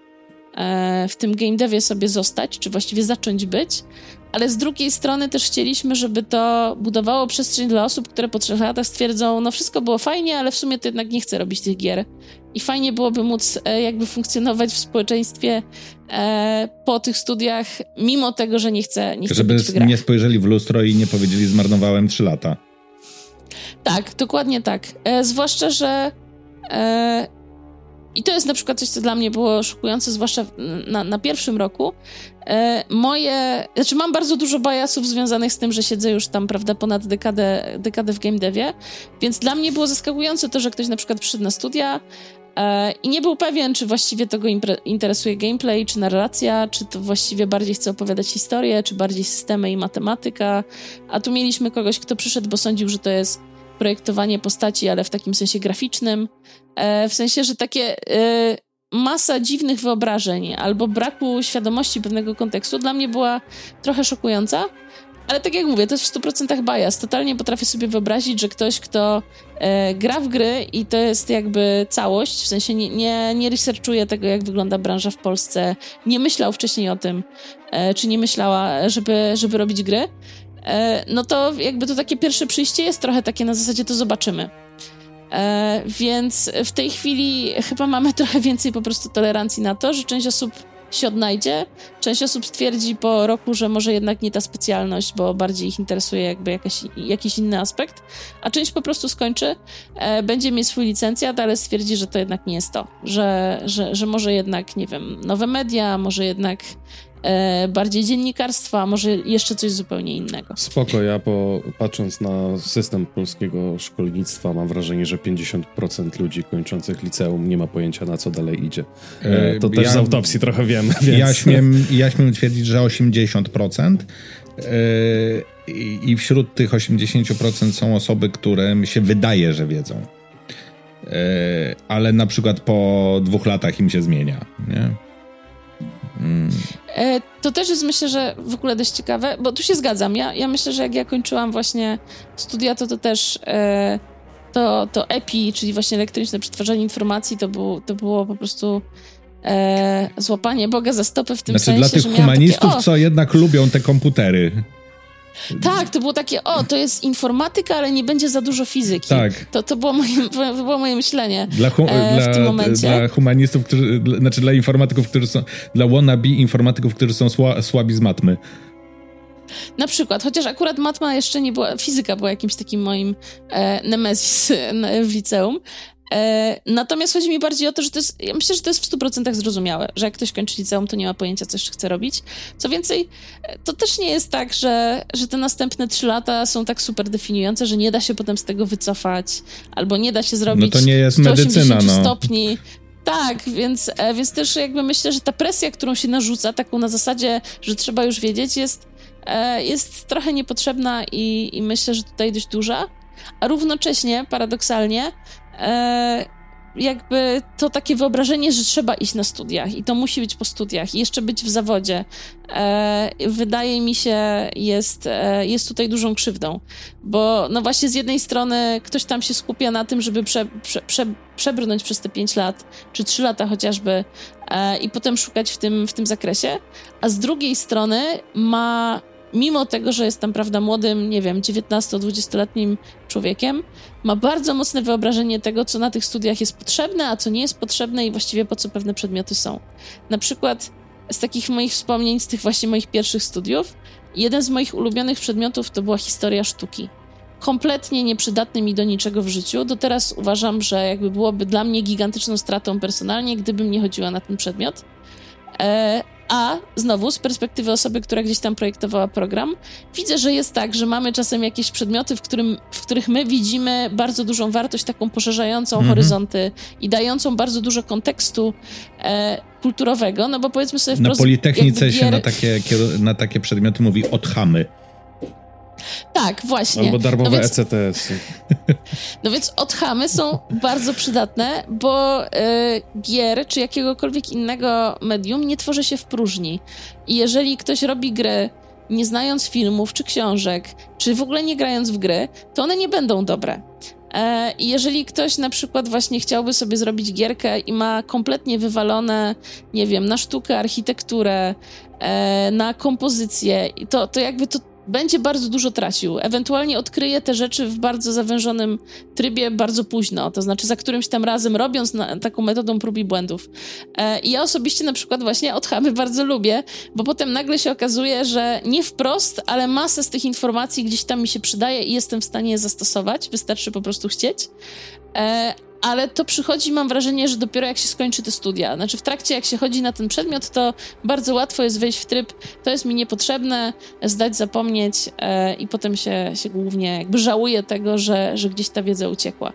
e, w tym game devie sobie zostać, czy właściwie zacząć być, ale z drugiej strony też chcieliśmy, żeby to budowało przestrzeń dla osób, które po trzech latach stwierdzą, no wszystko było fajnie, ale w sumie to jednak nie chcę robić tych gier. I fajnie byłoby móc e, jakby funkcjonować w społeczeństwie e, po tych studiach, mimo tego, że nie chcę, nie chcę Żeby nie spojrzeli w lustro i nie powiedzieli, zmarnowałem trzy lata. Tak, dokładnie tak. E, zwłaszcza, że i to jest na przykład coś, co dla mnie było szokujące, zwłaszcza na, na pierwszym roku. E, moje, znaczy mam bardzo dużo bajasów związanych z tym, że siedzę już tam, prawda, ponad dekadę, dekadę w game devie, więc dla mnie było zaskakujące to, że ktoś na przykład przyszedł na studia e, i nie był pewien, czy właściwie to go interesuje gameplay, czy narracja, czy to właściwie bardziej chce opowiadać historię, czy bardziej systemy i matematyka, a tu mieliśmy kogoś, kto przyszedł, bo sądził, że to jest projektowanie postaci, ale w takim sensie graficznym. E, w sensie, że takie e, masa dziwnych wyobrażeń albo braku świadomości pewnego kontekstu dla mnie była trochę szokująca. Ale tak jak mówię, to jest w 100% bias. Totalnie potrafię sobie wyobrazić, że ktoś, kto e, gra w gry i to jest jakby całość, w sensie nie, nie, nie researchuje tego, jak wygląda branża w Polsce, nie myślał wcześniej o tym, e, czy nie myślała, żeby, żeby robić gry, no to jakby to takie pierwsze przyjście jest trochę takie na zasadzie to zobaczymy. E, więc w tej chwili chyba mamy trochę więcej po prostu tolerancji na to, że część osób się odnajdzie, część osób stwierdzi po roku, że może jednak nie ta specjalność, bo bardziej ich interesuje jakby jakaś, jakiś inny aspekt, a część po prostu skończy, e, będzie mieć swój licencjat, ale stwierdzi, że to jednak nie jest to, że, że, że może jednak, nie wiem, nowe media, może jednak e, bardziej dziennikarstwa, może jeszcze coś zupełnie innego. Spoko, ja po, patrząc na system polskiego szkolnictwa mam wrażenie, że 50% ludzi kończących liceum nie ma pojęcia na co dalej idzie. E, to też ja, z autopsji trochę wiem. Więc... Ja, śmiem, ja śmiem twierdzić, że 80%. E, I wśród tych 80% są osoby, którym się wydaje, że wiedzą. E, ale na przykład po dwóch latach im się zmienia. Nie? Mm. To też jest myślę, że w ogóle dość ciekawe, bo tu się zgadzam. Ja, ja myślę, że jak ja kończyłam właśnie studia, to to też e, to, to EPI, czyli właśnie elektroniczne przetwarzanie informacji, to, był, to było po prostu e, złapanie Boga za stopę w tym znaczy, sensie, dla tych humanistów, takie, co jednak lubią te komputery. Tak, to było takie, o, to jest informatyka, ale nie będzie za dużo fizyki. Tak. To, to, było, moje, to było moje myślenie dla, hu- e, w dla, tym momencie. Dla humanistów, którzy, dla, znaczy dla informatyków, którzy są, dla wannabe informatyków, którzy są sła, słabi z matmy. Na przykład, chociaż akurat matma jeszcze nie była, fizyka była jakimś takim moim e, nemesis w liceum, E, natomiast chodzi mi bardziej o to, że to jest, ja myślę, że to jest w 100% zrozumiałe, że jak ktoś kończy liceum, to nie ma pojęcia, co jeszcze chce robić. Co więcej, e, to też nie jest tak, że, że te następne trzy lata są tak super definiujące, że nie da się potem z tego wycofać, albo nie da się zrobić no to nie jest medycyna, no. stopni. Tak, więc, e, więc też jakby myślę, że ta presja, którą się narzuca, taką na zasadzie, że trzeba już wiedzieć, jest, jest trochę niepotrzebna i, i myślę, że tutaj dość duża. A równocześnie, paradoksalnie, e, jakby to takie wyobrażenie, że trzeba iść na studiach i to musi być po studiach i jeszcze być w zawodzie, e, wydaje mi się, jest, e, jest tutaj dużą krzywdą. Bo no właśnie z jednej strony ktoś tam się skupia na tym, żeby prze, prze, prze, przebrnąć przez te 5 lat, czy 3 lata chociażby e, i potem szukać w tym, w tym zakresie, a z drugiej strony ma mimo tego, że jest tam, prawda, młodym, nie wiem, 19-20-letnim człowiekiem, ma bardzo mocne wyobrażenie tego, co na tych studiach jest potrzebne, a co nie jest potrzebne i właściwie po co pewne przedmioty są. Na przykład z takich moich wspomnień, z tych właśnie moich pierwszych studiów, jeden z moich ulubionych przedmiotów to była historia sztuki. Kompletnie nieprzydatny mi do niczego w życiu. Do teraz uważam, że jakby byłoby dla mnie gigantyczną stratą personalnie, gdybym nie chodziła na ten przedmiot. E, a znowu, z perspektywy osoby, która gdzieś tam projektowała program, widzę, że jest tak, że mamy czasem jakieś przedmioty, w, którym, w których my widzimy bardzo dużą wartość, taką poszerzającą mm -hmm. horyzonty i dającą bardzo dużo kontekstu e, kulturowego, no bo powiedzmy sobie wprost... Na Politechnice gier... się na takie, na takie przedmioty mówi odchamy. Tak, właśnie. Albo darmowe no więc, ECTS. No więc odchamy są bardzo przydatne, bo y, gier czy jakiegokolwiek innego medium nie tworzy się w próżni. I jeżeli ktoś robi grę nie znając filmów czy książek, czy w ogóle nie grając w gry, to one nie będą dobre. E, I jeżeli ktoś na przykład właśnie chciałby sobie zrobić gierkę i ma kompletnie wywalone, nie wiem, na sztukę, architekturę, e, na kompozycję, to, to jakby to będzie bardzo dużo tracił. Ewentualnie odkryje te rzeczy w bardzo zawężonym trybie bardzo późno, to znaczy za którymś tam razem, robiąc na, taką metodą prób i błędów. E, I ja osobiście na przykład właśnie odchamy bardzo lubię, bo potem nagle się okazuje, że nie wprost, ale masę z tych informacji gdzieś tam mi się przydaje i jestem w stanie je zastosować, wystarczy po prostu chcieć. E, ale to przychodzi, mam wrażenie, że dopiero jak się skończy te studia. Znaczy, w trakcie, jak się chodzi na ten przedmiot, to bardzo łatwo jest wejść w tryb, to jest mi niepotrzebne, zdać, zapomnieć e, i potem się, się głównie jakby żałuje tego, że, że gdzieś ta wiedza uciekła.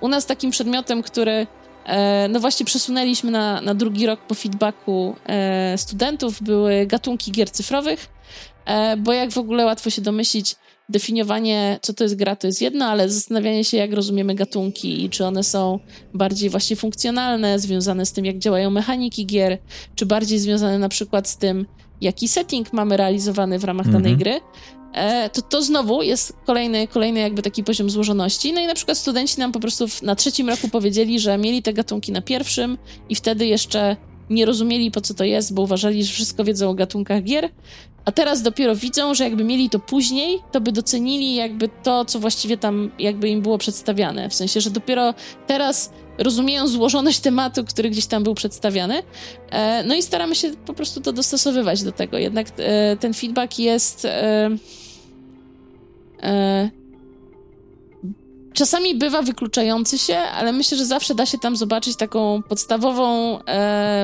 U nas takim przedmiotem, który e, no właśnie przesunęliśmy na, na drugi rok po feedbacku e, studentów, były gatunki gier cyfrowych, e, bo jak w ogóle łatwo się domyślić, definiowanie, co to jest gra, to jest jedno, ale zastanawianie się, jak rozumiemy gatunki i czy one są bardziej właśnie funkcjonalne, związane z tym, jak działają mechaniki gier, czy bardziej związane na przykład z tym, jaki setting mamy realizowany w ramach danej mhm. gry, e, to to znowu jest kolejny, kolejny jakby taki poziom złożoności. No i na przykład studenci nam po prostu na trzecim roku powiedzieli, że mieli te gatunki na pierwszym i wtedy jeszcze nie rozumieli po co to jest, bo uważali, że wszystko wiedzą o gatunkach gier, a teraz dopiero widzą, że jakby mieli to później, to by docenili jakby to, co właściwie tam jakby im było przedstawiane. W sensie, że dopiero teraz rozumieją złożoność tematu, który gdzieś tam był przedstawiany. E, no i staramy się po prostu to dostosowywać do tego. Jednak e, ten feedback jest. E, czasami bywa wykluczający się, ale myślę, że zawsze da się tam zobaczyć taką podstawową,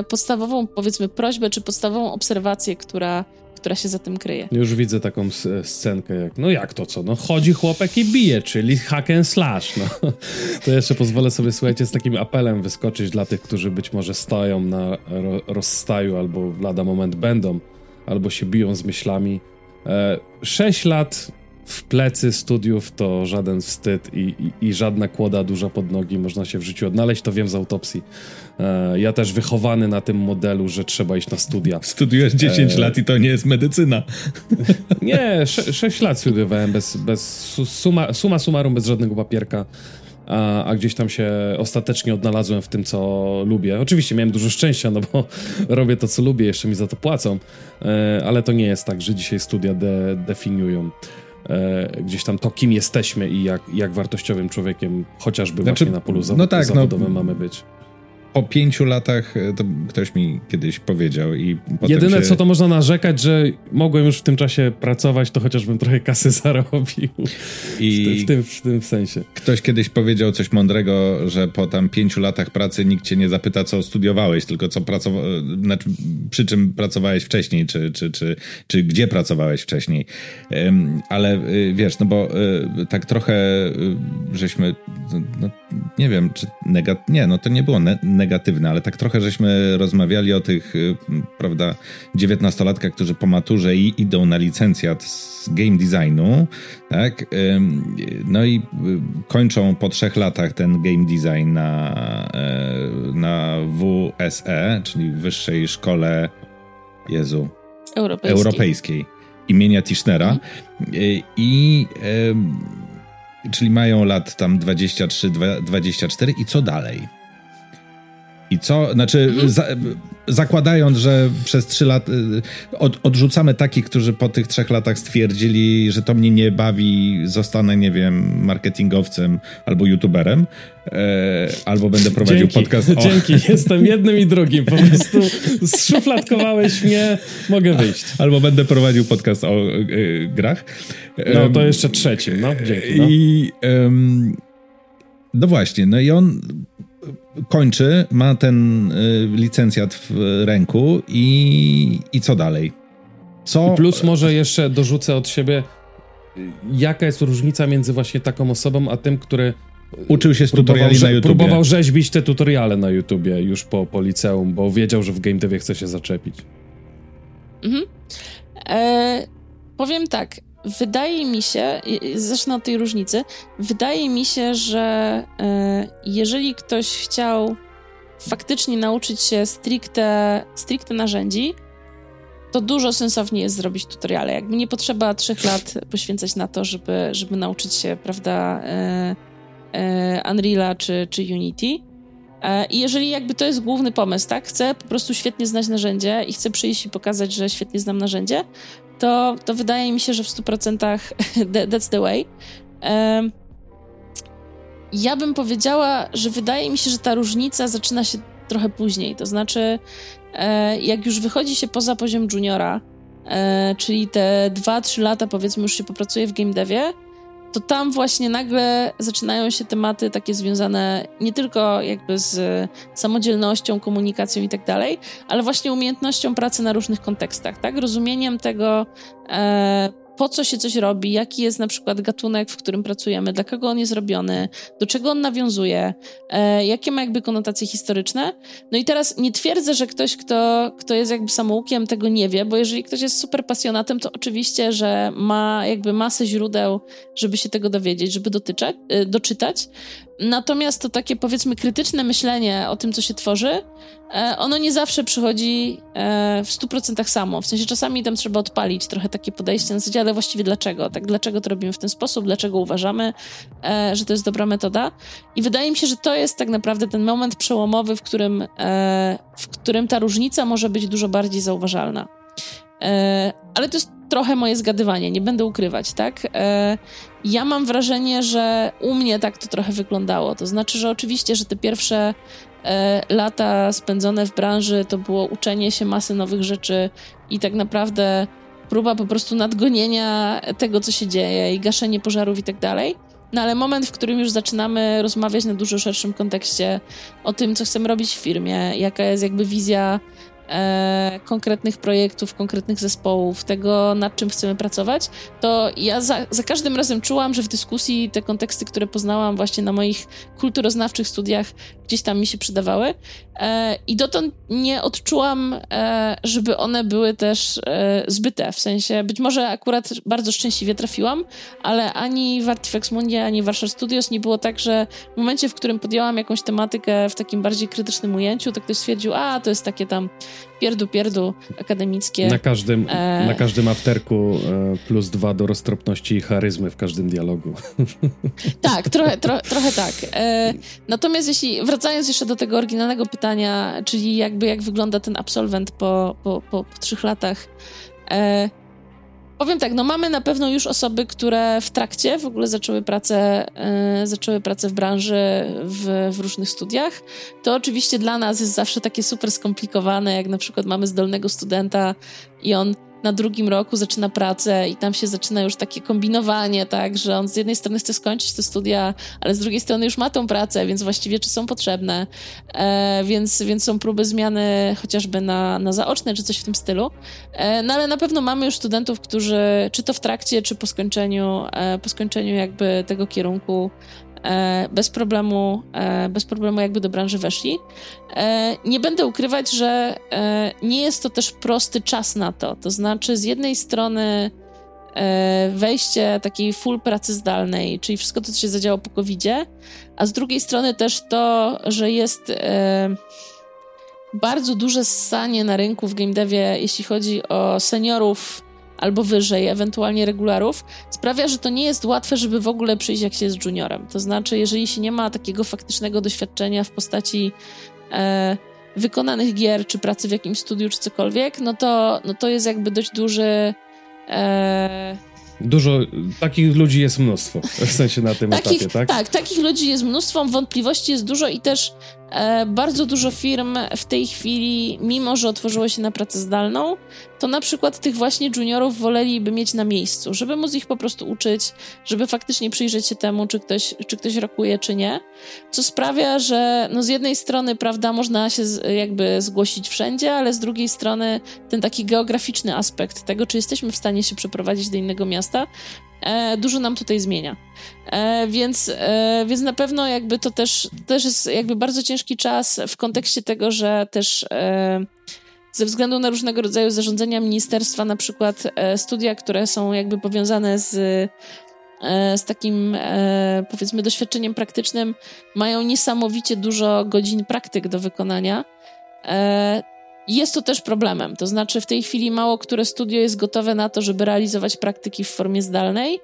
podstawową powiedzmy prośbę, czy podstawową obserwację, która która się za tym kryje. Już widzę taką scenkę jak, no jak to co, no chodzi chłopek i bije, czyli hack and slash, no. To jeszcze pozwolę sobie, słuchajcie, z takim apelem wyskoczyć dla tych, którzy być może stoją na ro rozstaju albo lada moment będą, albo się biją z myślami. E, sześć lat w plecy studiów to żaden wstyd i, i, i, żadna kłoda duża pod nogi można się w życiu odnaleźć, to wiem z autopsji. E, ja też wychowany na tym modelu, że trzeba iść na studia. Studiujesz 10 e... lat i to nie jest medycyna. Nie, 6 lat studiowałem bez, bez suma, suma summarum, bez żadnego papierka. A, a, gdzieś tam się ostatecznie odnalazłem w tym, co lubię. Oczywiście miałem dużo szczęścia, no bo robię to, co lubię, jeszcze mi za to płacą, e, ale to nie jest tak, że dzisiaj studia de, definiują e, gdzieś tam to, kim jesteśmy i jak, jak wartościowym człowiekiem chociażby znaczy, właśnie na polu no tak, no, zawodowym no, mamy być. Po pięciu latach, e, to ktoś mi kiedyś powiedział i Jedyne, się... co to można narzekać, że mogłem już w tym czasie pracować, to chociażbym trochę kasy zarobił. I w, tym, w tym sensie. Ktoś kiedyś powiedział coś mądrego, że po tam pięciu latach pracy nikt cię nie zapyta, co studiowałeś, tylko co pracowałeś, znaczy, przy czym pracowałeś wcześniej, czy, czy, czy, czy gdzie pracowałeś wcześniej. Ale y, wiesz, no bo tak trochę żeśmy, no, nie wiem, czy negat... Nie, no to nie było ne negatywne, ale tak trochę żeśmy rozmawiali o tych, prawda, dziewiętnastolatkach, którzy po maturze i idą na licencjat z game designu, tak? No i kończą po trzech latach ten game design na, e, na WSE, czyli Wyższej Szkole Jezu, Europejskiej, Europejskiej imienia Tischnera. Mhm. I czyli mają lat tam 23, 24 i co dalej? I co, znaczy, mhm. za, zakładając, że przez trzy lata od, odrzucamy takich, którzy po tych trzech latach stwierdzili, że to mnie nie bawi, zostanę, nie wiem, marketingowcem albo youtuberem, e, albo będę prowadził Dzięki. podcast. O... Dzięki, jestem jednym i drugim. Po prostu zszufladkowałeś mnie, mogę wyjść. Albo będę prowadził podcast o e, grach. No to jeszcze trzecim, no. Dzięki. No. I. Um, no właśnie, no i on kończy, ma ten y, licencjat w ręku i, i co dalej? Co? Plus może jeszcze dorzucę od siebie, jaka jest różnica między właśnie taką osobą, a tym, który Uczył się z tutoriali na YouTube. Próbował rzeźbić te tutoriale na YouTubie już po, po liceum, bo wiedział, że w game devie chce się zaczepić. Mhm. E, powiem tak, wydaje mi się, zacznę od tej różnicy, wydaje mi się, że e, jeżeli ktoś chciał faktycznie nauczyć się stricte, stricte narzędzi, to dużo sensowniej jest zrobić tutoriale. Jakby nie potrzeba trzech lat poświęcać na to, żeby, żeby nauczyć się, prawda, e, e, Unreala czy, czy Unity. I jeżeli jakby to jest główny pomysł, tak? Chcę po prostu świetnie znać narzędzie i chcę przyjść i pokazać, że świetnie znam narzędzie, to, to wydaje mi się, że w 100% that's the way. Ja bym powiedziała, że wydaje mi się, że ta różnica zaczyna się trochę później. To znaczy, e, jak już wychodzi się poza poziom juniora, e, czyli te 2-3 lata, powiedzmy, już się popracuje w game devie, to tam właśnie nagle zaczynają się tematy takie związane nie tylko jakby z samodzielnością, komunikacją i tak dalej, ale właśnie umiejętnością pracy na różnych kontekstach, tak? Rozumieniem tego, e, po co się coś robi, jaki jest na przykład gatunek, w którym pracujemy, dla kogo on jest robiony, do czego on nawiązuje, e, jakie ma jakby konotacje historyczne. No i teraz nie twierdzę, że ktoś, kto, kto jest jakby samoukiem, tego nie wie, bo jeżeli ktoś jest super pasjonatem, to oczywiście, że ma jakby masę źródeł, żeby się tego dowiedzieć, żeby dotyczać, e, doczytać. Natomiast to takie powiedzmy krytyczne myślenie o tym, co się tworzy, e, ono nie zawsze przychodzi e, w 100% samo. W sensie czasami tam trzeba odpalić trochę takie podejście na zasadzie, ale właściwie dlaczego? Tak, dlaczego to robimy w ten sposób? Dlaczego uważamy, e, że to jest dobra metoda? I wydaje mi się, że to jest tak naprawdę ten moment przełomowy, w którym, w którym ta różnica może być dużo bardziej zauważalna. Ale to jest trochę moje zgadywanie, nie będę ukrywać, tak? E, ja mam wrażenie, że u mnie tak to trochę wyglądało. To znaczy, że oczywiście, że te pierwsze e, lata spędzone w branży to było uczenie się masy nowych rzeczy i tak naprawdę próba po prostu nadgonienia tego, co się dzieje i gaszenie pożarów i tak dalej. No ale moment, w którym już zaczynamy rozmawiać na dużo szerszym kontekście o tym, co chcemy robić w firmie, jaka jest jakby wizja e, konkretnych projektów, konkretnych zespołów, tego nad czym chcemy pracować, to ja za, za, każdym razem czułam, że w dyskusji te konteksty, które poznałam właśnie na moich kulturoznawczych studiach, gdzieś tam mi się przydawały. E, I dotąd nie odczułam, e, żeby one były też e, zbyte. W sensie, być może akurat bardzo szczęśliwie trafiłam, ale ani w Artifex Mundi, ani Warsaw Studios nie było tak, że w momencie, w którym podjęłam jakąś tematykę w takim bardziej krytycznym ujęciu, to ktoś stwierdził, a to jest takie tam pierdu pierdu akademickie. Na każdym, e... na każdym afterku plus dwa do roztropności i charyzmy w każdym dialogu. Tak, trochę, tro, trochę tak. Natomiast jeśli, wracając jeszcze do tego oryginalnego pytania, czyli jakby jak wygląda ten absolwent po, po, po, po trzech latach, e, Powiem tak, no mamy na pewno już osoby, które w trakcie w ogóle zaczęły pracę, yy, zaczęły pracę w branży w, w, różnych studiach. To oczywiście dla nas jest zawsze takie super skomplikowane, jak na przykład mamy zdolnego studenta i on na drugim roku zaczyna pracę i tam się zaczyna już takie kombinowanie, tak, że on z jednej strony chce skończyć te studia, ale z drugiej strony już ma tą pracę, więc właściwie czy są potrzebne, e, więc, więc są próby zmiany chociażby na, na zaoczne, czy coś w tym stylu. E, no ale na pewno mamy już studentów, którzy czy to w trakcie, czy po skończeniu, e, po skończeniu jakby tego kierunku bez problemu, e, bez problemu jakby do branży weszli. E, nie będę ukrywać, że nie jest to też prosty czas na to. To znaczy, z jednej strony wejście takiej full pracy zdalnej, czyli wszystko to, co się zadziało po covid a z drugiej strony też to, że jest bardzo duże ssanie na rynku w game devie, jeśli chodzi o seniorów albo wyżej, ewentualnie regularów, sprawia, że to nie jest łatwe, żeby w ogóle przyjść jak się jest juniorem. To znaczy, jeżeli się nie ma takiego faktycznego doświadczenia w postaci e, wykonanych gier, czy pracy w jakimś studiu, czy cokolwiek, no to, no to jest jakby dość duży. E, Dużo, takich ludzi jest mnóstwo, w sensie na tym takich, etapie, tak? Tak, takich ludzi jest mnóstwo, wątpliwości jest dużo i też bardzo dużo firm w tej chwili, mimo że otworzyło się na pracę zdalną, to na przykład tych właśnie juniorów woleliby mieć na miejscu, żeby móc ich po prostu uczyć, żeby faktycznie przyjrzeć się temu, czy ktoś, czy ktoś rokuje, czy nie, co sprawia, że no z jednej strony, prawda, można się jakby zgłosić wszędzie, ale z drugiej strony ten taki geograficzny aspekt tego, czy jesteśmy w stanie się przeprowadzić do innego miasta, e, dużo nam tutaj zmienia. E, więc, e, więc na pewno jakby to też, też jest jakby bardzo ciężki czas w kontekście tego, że też ze względu na różnego rodzaju zarządzenia ministerstwa, na przykład studia, które są jakby powiązane z, z takim powiedzmy doświadczeniem praktycznym, mają niesamowicie dużo godzin praktyk do wykonania. Jest to też problemem, to znaczy w tej chwili mało które studio jest gotowe na to, żeby realizować praktyki w formie zdalnej.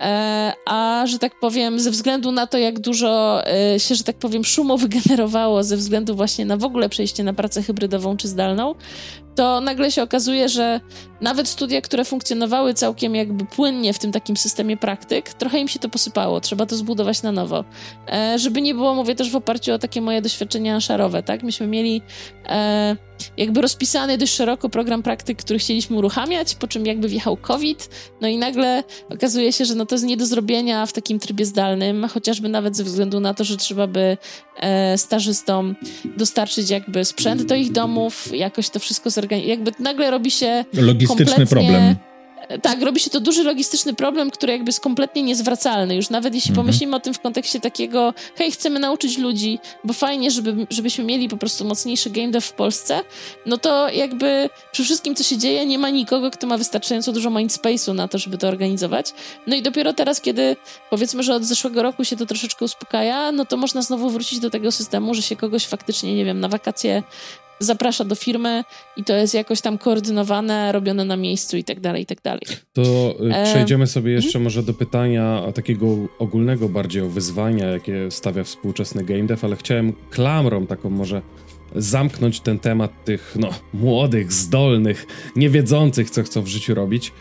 E, a że tak powiem, ze względu na to, jak dużo e, się, że tak powiem, szumu wygenerowało, ze względu właśnie na w ogóle przejście na pracę hybrydową czy zdalną, to nagle się okazuje, że nawet studia, które funkcjonowały całkiem jakby płynnie w tym takim systemie praktyk, trochę im się to posypało, trzeba to zbudować na nowo. E, żeby nie było, mówię też w oparciu o takie moje doświadczenia szarowe, tak? Myśmy mieli e, jakby rozpisany dość szeroko program praktyk, który chcieliśmy uruchamiać, po czym jakby wjechał COVID, no i nagle okazuje się, że no to jest nie do zrobienia w takim trybie zdalnym, chociażby nawet ze względu na to, że trzeba by e, stażystom dostarczyć jakby sprzęt do ich domów, jakoś to wszystko zorganizować jakby nagle robi się logistyczny problem. Tak, robi się to duży logistyczny problem, który jakby jest kompletnie niezwracalny. Już nawet jeśli mhm. pomyślimy o tym w kontekście takiego, hej, chcemy nauczyć ludzi, bo fajnie, żeby, żebyśmy mieli po prostu mocniejszy game dev w Polsce, no to jakby przy wszystkim, co się dzieje, nie ma nikogo, kto ma wystarczająco dużo mindspace'u na to, żeby to organizować. No i dopiero teraz, kiedy powiedzmy, że od zeszłego roku się to troszeczkę uspokaja, no to można znowu wrócić do tego systemu, że się kogoś faktycznie, nie wiem, na wakacje zaprasza do firmy i to jest jakoś tam koordynowane, robione na miejscu i tak dalej, i tak dalej. To y, e... przejdziemy sobie jeszcze mhm. może do pytania takiego ogólnego bardziej o wyzwania, jakie stawia współczesny game dev, ale chciałem klamrą taką może zamknąć ten temat tych no, młodych, zdolnych, niewiedzących, co chcą w życiu robić.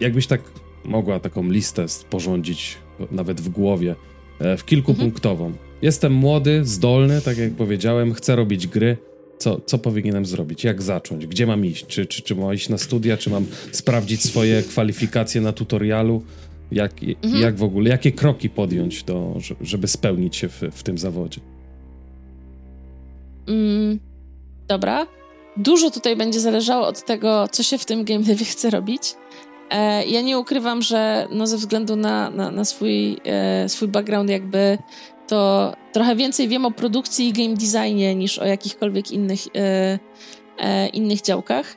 Jakbyś tak mogła taką listę sporządzić nawet w głowie, e, w kilkupunktową. Mhm. Jestem młody, zdolny, tak jak powiedziałem, chcę robić gry. Co, co powinienem zrobić? Jak zacząć? Gdzie mam iść? Czy, czy, czy mam iść na studia? Czy mam sprawdzić swoje kwalifikacje na tutorialu? Jak, mhm. jak w ogóle, jakie kroki podjąć, do, żeby spełnić się w, w tym zawodzie? Mm, dobra. Dużo tutaj będzie zależało od tego, co się w tym game devie chce robić. E, ja nie ukrywam, że no ze względu na, na, na swój, e, swój background jakby to trochę więcej wiem o produkcji i game designie niż o jakichkolwiek innych, e, e, innych działkach.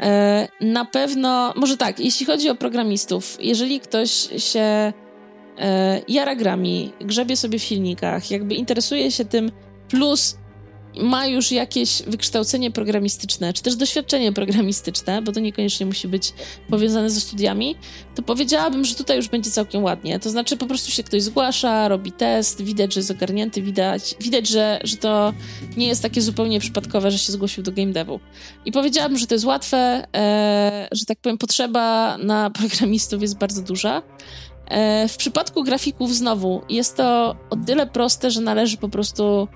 E, na pewno, może tak, jeśli chodzi o programistów, jeżeli ktoś się e, jara grami, grzebie sobie w silnikach, jakby interesuje się tym, plus ma już jakieś wykształcenie programistyczne, czy też doświadczenie programistyczne, bo to niekoniecznie musi być powiązane ze studiami, to powiedziałabym, że tutaj już będzie całkiem ładnie. To znaczy po prostu się ktoś zgłasza, robi test, widać, że jest ogarnięty, widać, widać że, że to nie jest takie zupełnie przypadkowe, że się zgłosił do game devu. I powiedziałabym, że to jest łatwe, e, że tak powiem, potrzeba na programistów jest bardzo duża. E, w przypadku grafików znowu jest to o tyle proste, że należy po prostu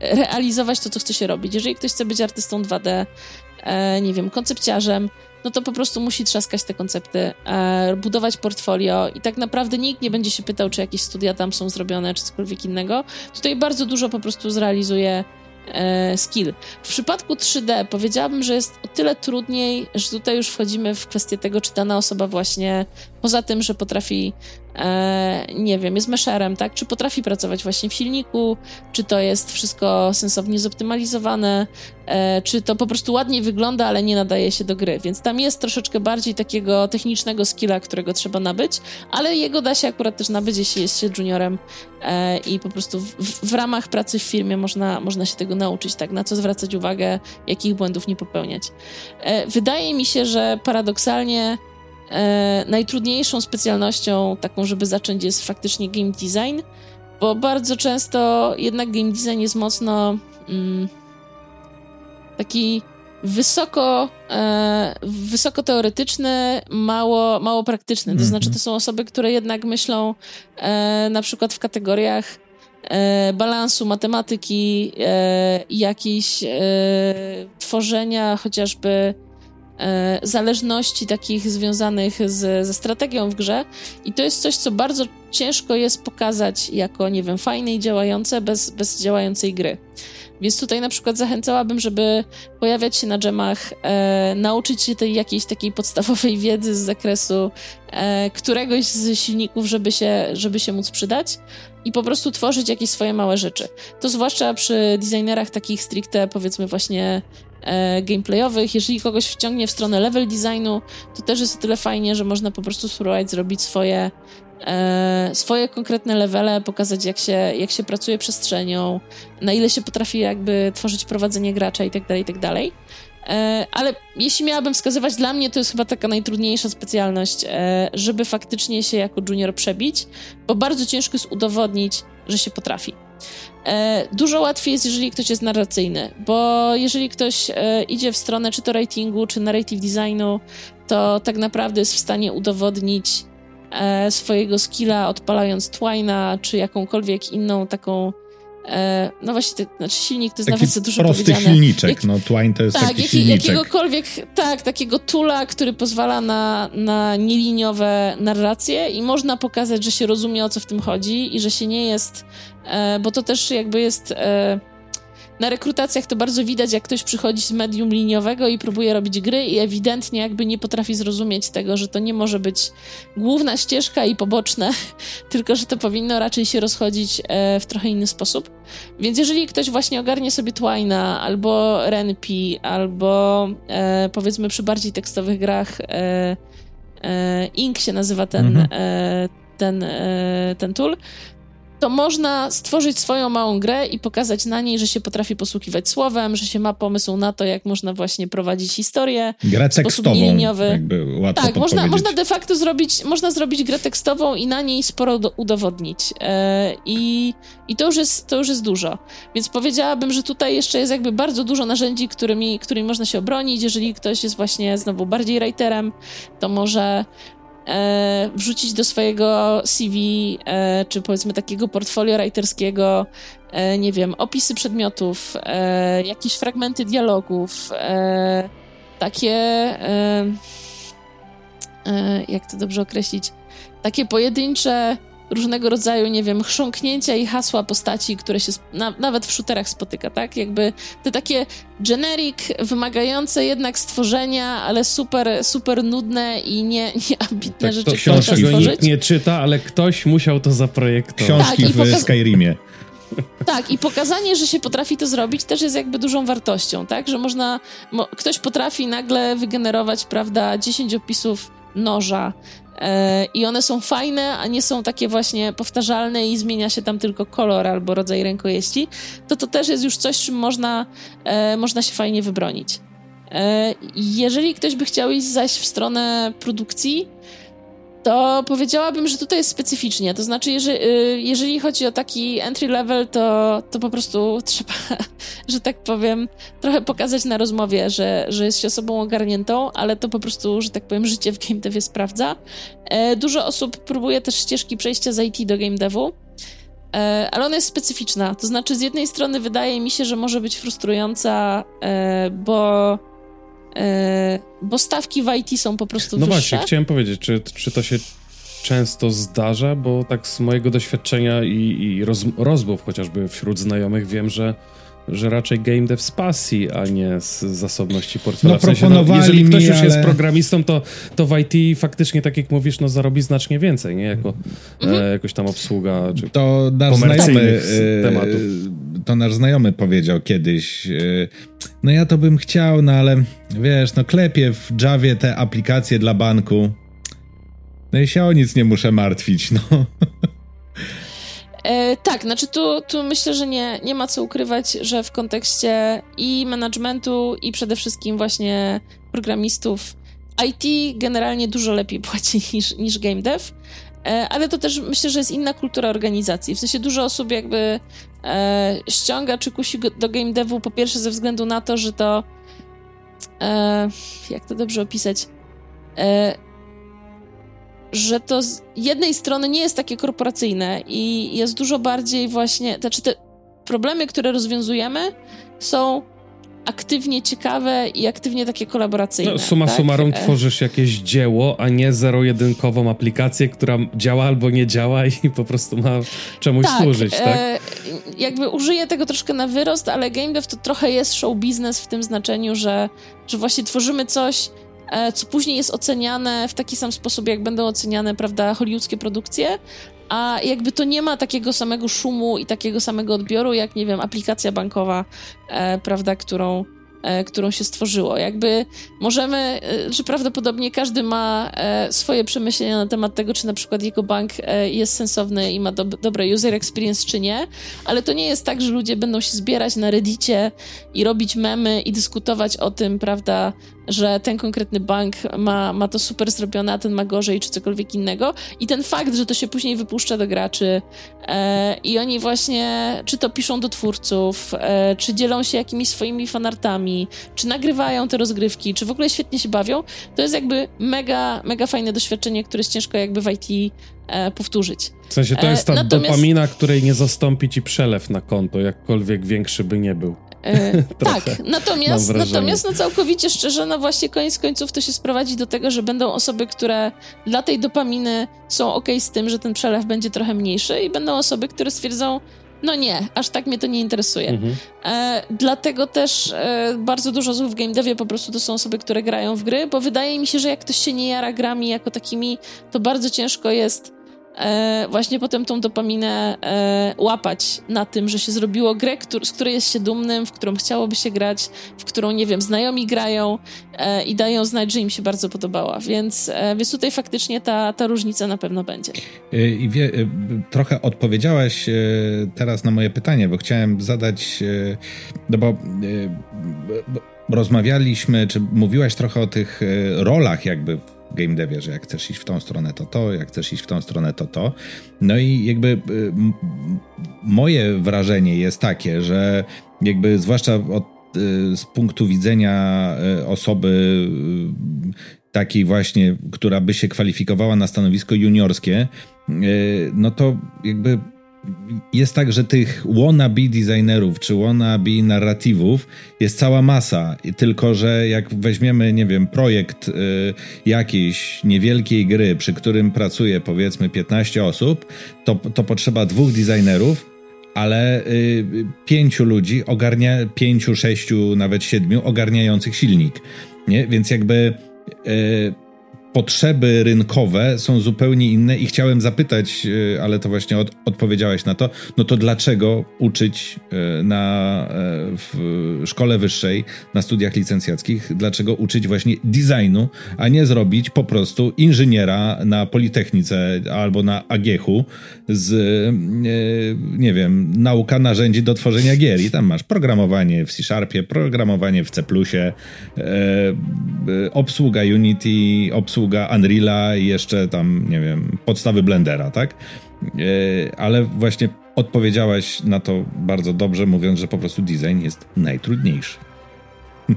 realizować to, co chce się robić. Jeżeli ktoś chce być artystą 2D, e, nie wiem, koncepciarzem, no to po prostu musi trzaskać te koncepty, budować portfolio i tak naprawdę nikt nie będzie się pytał, czy jakieś studia tam są zrobione, czy cokolwiek innego. Tutaj bardzo dużo po prostu zrealizuje e, skill. W przypadku 3D powiedziałabym, że jest o tyle trudniej, że tutaj już wchodzimy w kwestię tego, czy dana osoba właśnie, poza tym, że potrafi e, nie wiem, jest mesherem, tak? Czy potrafi pracować właśnie w silniku, czy to jest wszystko sensownie zoptymalizowane, e, czy to po prostu ładnie wygląda, ale nie nadaje się do gry. Więc tam jest troszeczkę bardziej takiego technicznego skilla, którego trzeba nabyć, ale jego da się akurat też nabyć, jeśli jest się juniorem e, i po prostu w, w, ramach pracy w firmie można, można się tego nauczyć, tak? Na co zwracać uwagę, jakich błędów nie popełniać. Wydaje mi się, że paradoksalnie E, najtrudniejszą specjalnością, taką, żeby zacząć, jest faktycznie game design, bo bardzo często jednak game design jest mocno mm, taki wysoko, e, wysoko teoretyczny, mało, mało praktyczny. To znaczy, to są osoby, które jednak myślą e, na przykład w kategoriach e, balansu matematyki, e, jakiejś e, tworzenia chociażby zależności takich związanych z, ze strategią w grze i to jest coś, co bardzo ciężko jest pokazać jako, nie wiem, fajne i działające bez, bez działającej gry. Więc tutaj na przykład zachęcałabym, żeby pojawiać się na dżemach, e, nauczyć się tej jakiejś takiej podstawowej wiedzy z zakresu e, któregoś z silników, żeby się, żeby się móc przydać i po prostu tworzyć jakieś swoje małe rzeczy. To zwłaszcza przy designerach takich stricte, powiedzmy właśnie e, gameplayowych. Jeżeli kogoś wciągnie w stronę level designu, to też jest o tyle fajnie, że można po prostu spróbować zrobić swoje e, swoje konkretne levele, pokazać jak się, jak się pracuje przestrzenią, na ile się potrafi jakby tworzyć prowadzenie gracza i tak dalej, i tak. E, ale jeśli miałabym wskazywać, dla mnie to jest chyba taka najtrudniejsza specjalność, e, żeby faktycznie się jako junior przebić, bo bardzo ciężko jest udowodnić, że się potrafi. E, dużo łatwiej jest, jeżeli ktoś jest narracyjny, bo jeżeli ktoś e, idzie w stronę czy to ratingu, czy narrative designu, to tak naprawdę jest w stanie udowodnić e, swojego skilla odpalając Twina, czy jakąkolwiek inną taką E, no właśnie, to, znaczy silnik to jest taki nawet za dużo prosty powiedziane. silniczek, Jak, no Twine to jest tak, taki jak, silniczek. jakiegokolwiek, tak, takiego tula, który pozwala na, na nieliniowe narracje i można pokazać, że się rozumie o co w tym chodzi i że się nie jest, e, bo to też jakby jest... E, na rekrutacjach to bardzo widać, jak ktoś przychodzi z medium liniowego i próbuje robić gry i ewidentnie jakby nie potrafi zrozumieć tego, że to nie może być główna ścieżka i poboczne, tylko że to powinno raczej się rozchodzić e, w trochę inny sposób. Więc jeżeli ktoś właśnie ogarnie sobie Twina albo Renpi, albo e, powiedzmy przy bardziej tekstowych grach e, Ink się nazywa ten, mhm. Ten, ten tool, to można stworzyć swoją małą grę i pokazać na niej, że się potrafi posługiwać słowem, że się ma pomysł na to, jak można właśnie prowadzić historię. Grę tekstową, liniowy. Tak, można, można de facto zrobić, można zrobić grę tekstową i na niej sporo do, udowodnić. E, i, I to już, jest, to już jest dużo. Więc powiedziałabym, że tutaj jeszcze jest jakby bardzo dużo narzędzi, którymi, którymi można się obronić. Jeżeli ktoś jest właśnie znowu bardziej writerem, to może e, wrzucić do swojego CV, e, czy powiedzmy takiego portfolio writerskiego, e, nie wiem, opisy przedmiotów, e, jakieś fragmenty dialogów, e, takie, e, jak to dobrze określić, takie pojedyncze różnego rodzaju, nie wiem, chrząknięcia i hasła postaci, które się na, nawet w shooterach spotyka, tak? Jakby te takie generic, wymagające jednak stworzenia, ale super, super nudne i nie, nieambitne tak, rzeczy, które trzeba nikt nie czyta, ale ktoś musiał to zaprojektować. Książki tak, w pokaz... Skyrimie. Tak, i pokazanie, że się potrafi to zrobić, też jest jakby dużą wartością, tak? Że można, mo, ktoś potrafi nagle wygenerować, prawda, 10 opisów noża. E, I one są fajne, a nie są takie właśnie powtarzalne i zmienia się tam tylko kolor albo rodzaj rękojeści, to to też jest już coś, czym można, e, można się fajnie wybronić. E, jeżeli ktoś by chciał iść zaś w stronę produkcji, to powiedziałabym, że tutaj jest specyficznie. To znaczy, jeżeli, y, jeżeli chodzi o taki entry level, to, to po prostu trzeba, że tak powiem, trochę pokazać na rozmowie, że, że jest się osobą ogarniętą, ale to po prostu, że tak powiem, życie w game devie sprawdza. E, dużo osób próbuje też ścieżki przejścia z IT do game devu. E, ale ona jest specyficzna. To znaczy, z jednej strony wydaje mi się, że może być frustrująca, e, bo bo stawki w IT są po prostu no wyższe. No właśnie, chciałem powiedzieć, czy, czy to się często zdarza, bo tak z mojego doświadczenia i, i roz, rozmów chociażby wśród znajomych wiem, że że raczej game dev z pasji, a nie z zasobności portfela. No, w sensie, no, jeżeli ktoś mi, już ale... jest programistą, to, to w IT faktycznie, tak jak mówisz, no zarobi znacznie więcej, nie? Jako mhm. e, jakoś tam obsługa, czy to nasz znajomy, e, tematów. To nasz znajomy powiedział kiedyś, e, no ja to bym chciał, no ale wiesz, no klepię w Javie te aplikacje dla banku, no i się o nic nie muszę martwić, no. E, tak, znaczy tu, tu myślę, że nie, nie ma co ukrywać, że w kontekście i managementu, i przede wszystkim właśnie programistów IT generalnie dużo lepiej płaci niż, niż game dev, e, ale to też myślę, że jest inna kultura organizacji. W sensie dużo osób jakby e, ściąga czy kusi do game devu po pierwsze ze względu na to, że to e, jak to dobrze opisać? Że to z jednej strony nie jest takie korporacyjne i jest dużo bardziej właśnie, znaczy te problemy, które rozwiązujemy są aktywnie ciekawe i aktywnie takie kolaboracyjne. No, suma tak? summarum e. tworzysz jakieś dzieło, a nie zero-jedynkową aplikację, która działa albo nie działa i po prostu ma czemuś tak, służyć, tak? E, jakby użyję tego troszkę na wyrost, ale game dev to trochę jest show business w tym znaczeniu, że, że właśnie tworzymy coś, co później jest oceniane w taki sam sposób, jak będą oceniane, prawda, hollywoodzkie produkcje, a jakby to nie ma takiego samego szumu i takiego samego odbioru, jak, nie wiem, aplikacja bankowa, e, prawda, którą E, którą się stworzyło. Jakby możemy, e, że prawdopodobnie każdy ma e, swoje przemyślenia na temat tego, czy na przykład jego bank jest sensowny i ma do, dobre user experience, czy nie, ale to nie jest tak, że ludzie będą się zbierać na reddicie i robić memy i dyskutować o tym, prawda, że ten konkretny bank ma, ma to super zrobione, a ten ma gorzej, czy cokolwiek innego. I ten fakt, że to się później wypuszcza do graczy e, i oni właśnie, czy to piszą do twórców, e, czy dzielą się jakimiś swoimi fanartami, czy nagrywają te rozgrywki, czy w ogóle świetnie się bawią, to jest jakby mega, mega fajne doświadczenie, które jest ciężko jakby w IT e, powtórzyć. W sensie to jest ta e, Natomiast... dopamina, której nie zastąpi ci przelew na konto, jakkolwiek większy by nie był. E, tak, natomiast, natomiast no całkowicie szczerze, no właśnie koniec końców to się sprowadzi do tego, że będą osoby, które dla tej dopaminy są ok z tym, że ten przelew będzie trochę mniejszy i będą osoby, które stwierdzą, no nie, aż tak mnie to nie interesuje. Mhm. E, dlatego też e, bardzo dużo osób w game devie po prostu to są osoby, które grają w gry, bo wydaje mi się, że jak ktoś się nie jara grami jako takimi, to bardzo ciężko jest e, właśnie potem tą dopaminę e, łapać na tym, że się zrobiło grę, który, z której jest się dumnym, w którą chciałoby się grać, w którą, nie wiem, znajomi grają e, i dają znać, że im się bardzo podobała. Więc, e, więc tutaj faktycznie ta, ta różnica na pewno będzie. E, I wie, e, trochę odpowiedziałaś teraz na moje pytanie, bo chciałem zadać, no bo rozmawialiśmy, czy mówiłaś trochę o tych rolach jakby game devie, że jak chcesz iść w tą stronę, to to, jak chcesz iść w tą stronę, to to. No i jakby y, moje wrażenie jest takie, że jakby zwłaszcza od, y, z punktu widzenia y, osoby takiej właśnie, która by się kwalifikowała na stanowisko juniorskie, no to jakby jest tak, że tych wannabe designerów czy wannabe narratywów jest cała masa, tylko że jak weźmiemy, nie wiem, projekt y, jakiejś niewielkiej gry, przy którym pracuje powiedzmy 15 osób, to, to potrzeba dwóch designerów, ale y, pięciu ludzi ogarnia, pięciu, sześciu, nawet siedmiu ogarniających silnik. Nie? Więc jakby y, potrzeby rynkowe są zupełnie inne i chciałem zapytać, e, ale to właśnie od, odpowiedziałaś na to, no to dlaczego uczyć e, na, e, w szkole wyższej, na studiach licencjackich, dlaczego uczyć właśnie designu, a nie zrobić po prostu inżyniera na Politechnice albo na Agiechu z, nie wiem, nauka narzędzi do tworzenia gier. I tam masz programowanie w C-Sharpie, programowanie w C++, obsługa Unity, obsługa obsługa Unreala i jeszcze tam, nie wiem, podstawy Blendera, tak? E, ale właśnie odpowiedziałaś na to bardzo dobrze, mówiąc, że po prostu design jest najtrudniejszy.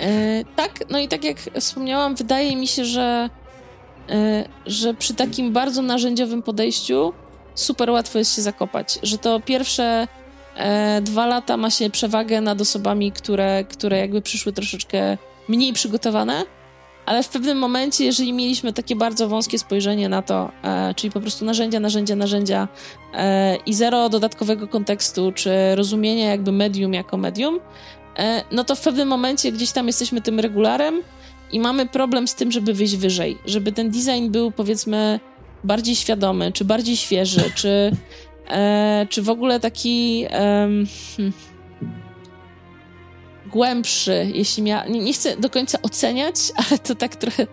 E, tak, no i tak jak wspomniałam, wydaje mi się, że, e, że przy takim bardzo narzędziowym podejściu super łatwo jest się zakopać, że to pierwsze e, dwa lata ma się przewagę nad osobami, które, które jakby przyszły troszeczkę mniej przygotowane, ale w pewnym momencie, jeżeli mieliśmy takie bardzo wąskie spojrzenie na to, e, czyli po prostu narzędzia, narzędzia, narzędzia e, i zero dodatkowego kontekstu, czy rozumienia jakby medium jako medium, e, no to w pewnym momencie gdzieś tam jesteśmy tym regularem i mamy problem z tym, żeby wyjść wyżej, żeby ten design był powiedzmy bardziej świadomy, czy bardziej świeży, czy, e, czy w ogóle taki. Hmm, głębszy, jeśli mia... Nie, nie, chcę do końca oceniać, ale to tak trochę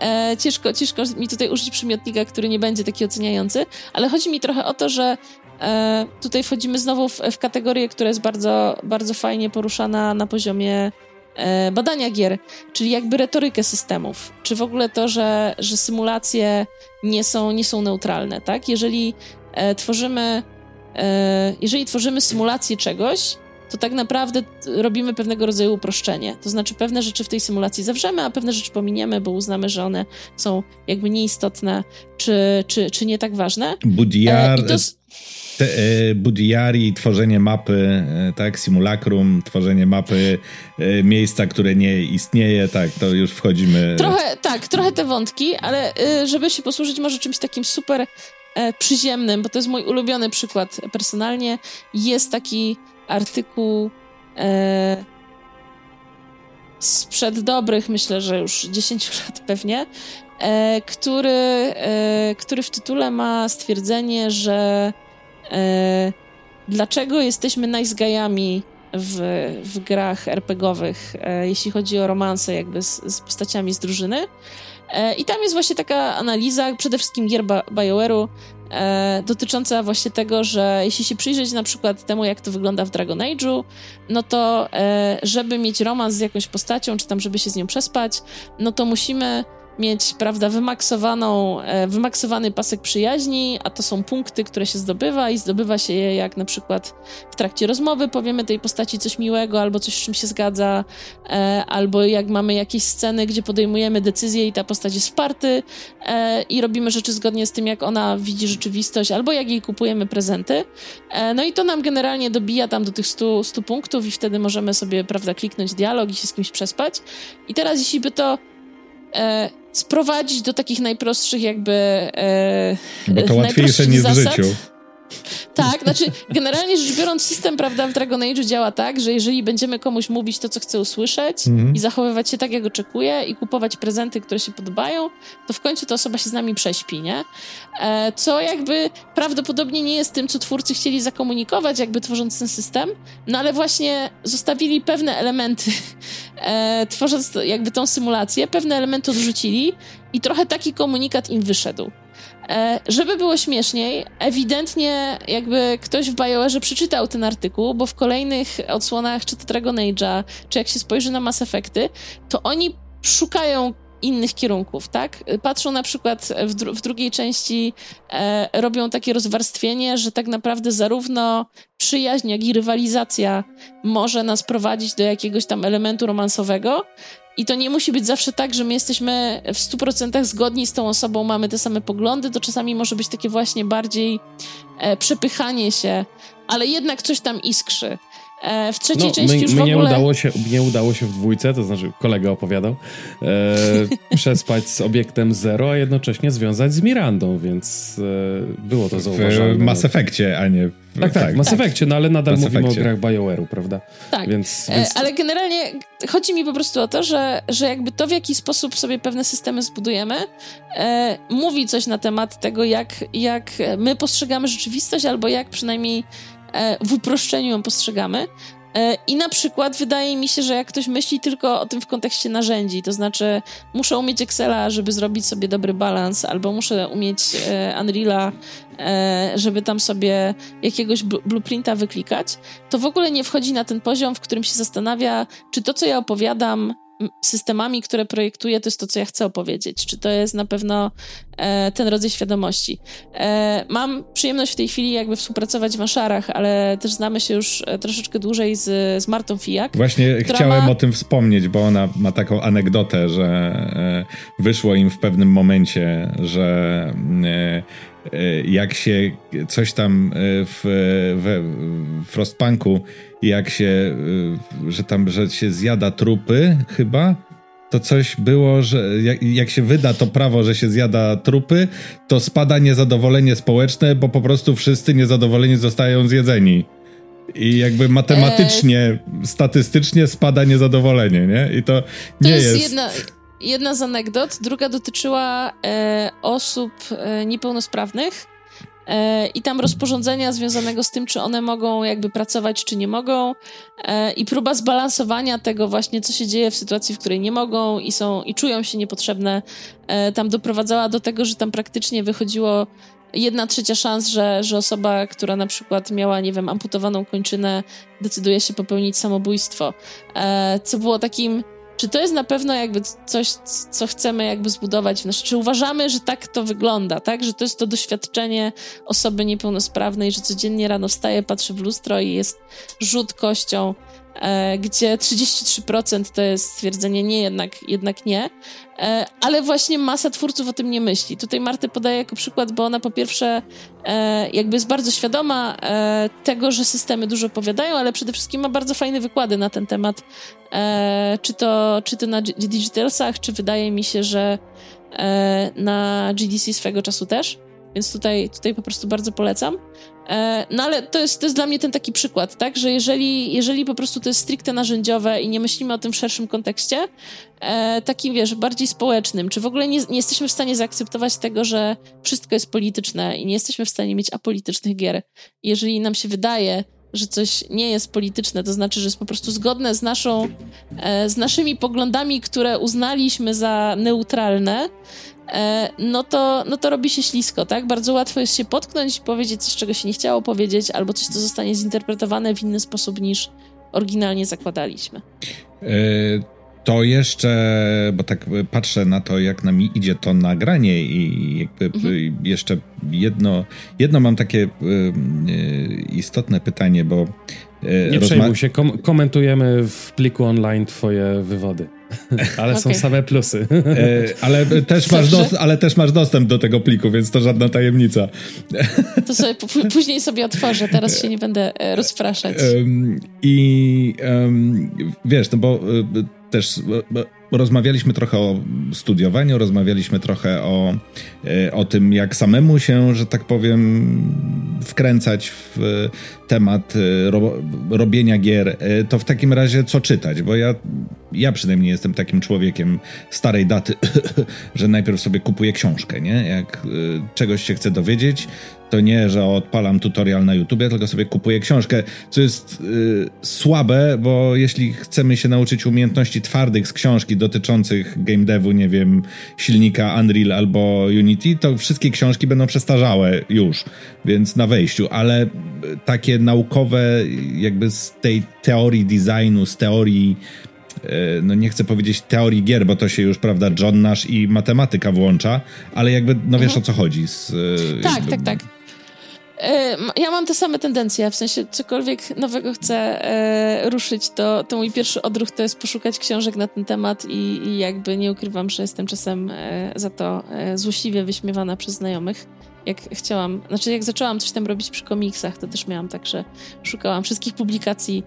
e, ciężko, ciężko mi tutaj użyć przymiotnika, który nie będzie taki oceniający, ale chodzi mi trochę o to, że e, tutaj wchodzimy znowu w, w kategorię, która jest bardzo, bardzo fajnie poruszana na poziomie e, badania gier, czyli jakby retorykę systemów, czy w ogóle to, że, że symulacje nie są, nie są neutralne, tak? Jeżeli e, tworzymy e, jeżeli tworzymy symulację czegoś, to tak naprawdę robimy pewnego rodzaju uproszczenie. To znaczy, pewne rzeczy w tej symulacji zawrzemy, a pewne rzeczy pominiemy, bo uznamy, że one są jakby nieistotne czy, czy, czy nie tak ważne. Budiar, e, to... te, e, Budiari, tworzenie mapy, e, tak, simulacrum, tworzenie mapy e, miejsca, które nie istnieje, tak, to już wchodzimy. Trochę, tak, trochę te wątki, ale e, żeby się posłużyć może czymś takim super e, przyziemnym, bo to jest mój ulubiony przykład personalnie, jest taki artykuł e, sprzed dobrych, myślę, że już 10 lat pewnie, e, który, e, który w tytule ma stwierdzenie, że e, dlaczego jesteśmy najzgajami w, w grach RPGowych, e, jeśli chodzi o romanse jakby z, z postaciami z drużyny. E, I tam jest właśnie taka analiza, przede wszystkim gier BioWare'u, e, dotycząca właśnie tego, że jeśli się przyjrzeć na przykład temu, jak to wygląda w Dragon Age'u, no to e, żeby mieć romans z jakąś postacią, czy tam żeby się z nią przespać, no to musimy mieć, prawda, wymaksowaną, e, wymaksowany pasek przyjaźni, a to są punkty, które się zdobywa i zdobywa się je jak na przykład w trakcie rozmowy powiemy tej postaci coś miłego albo coś, z czym się zgadza, e, albo jak mamy jakieś sceny, gdzie podejmujemy decyzje i ta postać jest wsparty e, i robimy rzeczy zgodnie z tym, jak ona widzi rzeczywistość, albo jak jej kupujemy prezenty. No i to nam generalnie dobija tam do tych 100, 100 punktów i wtedy możemy sobie, prawda, kliknąć dialog i się z kimś przespać. I teraz, jeśli by to sprowadzić do takich najprostszych jakby e, Bo to łatwiejsze niż w życiu. Tak, znaczy generalnie rzecz biorąc system, prawda, w Dragon Age działa tak, że jeżeli będziemy komuś mówić to, co chce usłyszeć mm -hmm. i zachowywać się tak, jak oczekuje i kupować prezenty, które się podobają, to w końcu ta osoba się z nami prześpi, nie? E, co jakby prawdopodobnie nie jest tym, co twórcy chcieli zakomunikować, jakby tworząc ten system, no ale właśnie zostawili pewne elementy, e, tworząc jakby tą symulację, pewne elementy odrzucili i trochę taki komunikat im wyszedł. E, żeby było śmieszniej, ewidentnie jakby ktoś w BioWare przeczytał ten artykuł, bo w kolejnych odsłonach, czy to Dragon Age'a, czy jak się spojrzy na Mass Effecty, to oni szukają innych kierunków, tak? Patrzą na przykład w, dru w drugiej części, e, robią takie rozwarstwienie, że tak naprawdę zarówno przyjaźń, jak i rywalizacja może nas prowadzić do jakiegoś tam elementu romansowego, i to nie musi być zawsze tak, że my jesteśmy w 100% zgodni z tą osobą, mamy te same poglądy, to czasami może być takie właśnie bardziej e, przepychanie się, ale jednak coś tam iskrzy. E, w trzeciej no, części my, już my w ogóle... Nie udało, się, nie udało się w dwójce, to znaczy kolega opowiadał, e, przespać z obiektem Zero, a jednocześnie związać z Mirandą, więc e, było to zauważalne. W Mass Effectie, a nie... W, tak, tak, w Mass tak. Effectie, no ale nadal Mass mówimy Effectie. o grach BioWare'u, prawda? Tak, więc, e, więc... ale generalnie chodzi mi po prostu o to, że, że jakby to, w jaki sposób sobie pewne systemy zbudujemy, e, mówi coś na temat tego, jak, jak my postrzegamy rzeczywistość, albo jak przynajmniej w uproszczeniu ją postrzegamy. E, I na przykład wydaje mi się, że jak ktoś myśli tylko o tym w kontekście narzędzi, to znaczy muszę umieć Excela, żeby zrobić sobie dobry balans, albo muszę umieć e, Unreala, żeby tam sobie jakiegoś blueprinta wyklikać, to w ogóle nie wchodzi na ten poziom, w którym się zastanawia, czy to, co ja opowiadam, systemami, które projektuję, to jest to, co ja chcę opowiedzieć. Czy to jest na pewno e, ten rodzaj świadomości. E, mam przyjemność w tej chwili jakby współpracować w Anszarach, ale też znamy się już e, troszeczkę dłużej z, z Martą Fijak. Właśnie chciałem ma... o tym wspomnieć, bo ona ma taką anegdotę, że e, wyszło im w pewnym momencie, że e, E, jak się coś tam e, w, w Frostpunku, jak się, e, że tam, że się zjada trupy chyba, to coś było, że jak, jak, się wyda to prawo, że się zjada trupy, to spada niezadowolenie społeczne, bo po prostu wszyscy niezadowoleni zostają zjedzeni. I jakby matematycznie, eee. statystycznie spada niezadowolenie, nie? I to, to nie jest... jest... Jedna jedna z anegdot, druga dotyczyła e, osób e, niepełnosprawnych. E, I tam rozporządzenia związanego z tym, czy one mogą jakby pracować, czy nie mogą, e, i próba zbalansowania tego właśnie, co się dzieje w sytuacji, w której nie mogą i są i czują się niepotrzebne, e, tam doprowadzała do tego, że tam praktycznie wychodziło jedna trzecia szans, że, że osoba, która na przykład miała, nie wiem, amputowaną kończynę, decyduje się popełnić samobójstwo. Co było takim czy to jest na pewno jakby coś, co chcemy jakby zbudować w nas? Czy uważamy, że tak to wygląda, tak? Że to jest to doświadczenie osoby niepełnosprawnej, że codziennie rano wstaje, patrzy w lustro i jest rzut kością gdzie 33% to jest stwierdzenie nie, jednak, jednak nie. E, ale właśnie masa twórców o tym nie myśli. Tutaj Martę podaję jako przykład, bo ona po pierwsze e, jakby jest bardzo świadoma tego, że systemy dużo powiadają, ale przede wszystkim ma bardzo fajne wykłady na ten temat. Czy to, czy to na Digitalsach, czy wydaje mi się, że na GDC swego czasu też. Więc tutaj, tutaj po prostu bardzo polecam. E, no ale to jest, to jest dla mnie ten taki przykład, tak, że jeżeli, jeżeli po prostu to jest stricte narzędziowe i nie myślimy o tym w szerszym kontekście, e, takim, wiesz, bardziej społecznym, czy w ogóle nie, nie jesteśmy w stanie zaakceptować tego, że wszystko jest polityczne i nie jesteśmy w stanie mieć apolitycznych gier. Jeżeli nam się wydaje, że coś nie jest polityczne, to znaczy, że jest po prostu zgodne z, naszą, e, z naszymi poglądami, które uznaliśmy za neutralne, E, no to, no to robi się ślisko, tak? Bardzo łatwo jest się potknąć i powiedzieć coś, czego się nie chciało powiedzieć, albo coś, co zostanie zinterpretowane w inny sposób niż oryginalnie zakładaliśmy. E, to jeszcze, bo tak patrzę na to, jak nam idzie to nagranie i jakby mhm. jeszcze jedno, jedno mam takie e, istotne pytanie, bo nie przejmuj się, kom komentujemy w pliku online twoje wywody. Ale okay. są same plusy. E, ale, też masz ale też masz dostęp do tego pliku, więc to żadna tajemnica. To sobie później sobie otworzę, teraz się nie będę e, rozpraszać. I um, wiesz, no bo e, też rozmawialiśmy trochę o studiowaniu, rozmawialiśmy trochę o, e, o tym, jak samemu się, że tak powiem, wkręcać w temat e, ro, robienia gier. E, to w takim razie co czytać? Bo ja, ja przynajmniej jestem takim człowiekiem starej daty, że najpierw sobie kupuję książkę, nie? Jak czegoś się chcę dowiedzieć, to nie, że odpalam tutorial na YouTubie, tylko sobie kupuję książkę, co jest y, słabe, bo jeśli chcemy się nauczyć umiejętności twardych z książki dotyczących game devu, nie wiem, silnika Unreal albo Unity, to wszystkie książki będą przestarzałe już, więc na wejściu, ale takie naukowe jakby z tej teorii designu, z teorii y, no nie chcę powiedzieć teorii gier, bo to się już, prawda, John Nash i matematyka włącza, ale jakby, no wiesz mhm. o co chodzi. Z, tak, jakby... tak, tak. E, ja mam te same tendencje, w sensie cokolwiek nowego chcę e, ruszyć, to, to mój pierwszy odruch to jest poszukać książek na ten temat i, i jakby nie ukrywam, że jestem czasem e, za to złośliwie wyśmiewana przez znajomych. Jak chciałam, znaczy jak zaczęłam coś tam robić przy komiksach, to też miałam tak, że szukałam wszystkich publikacji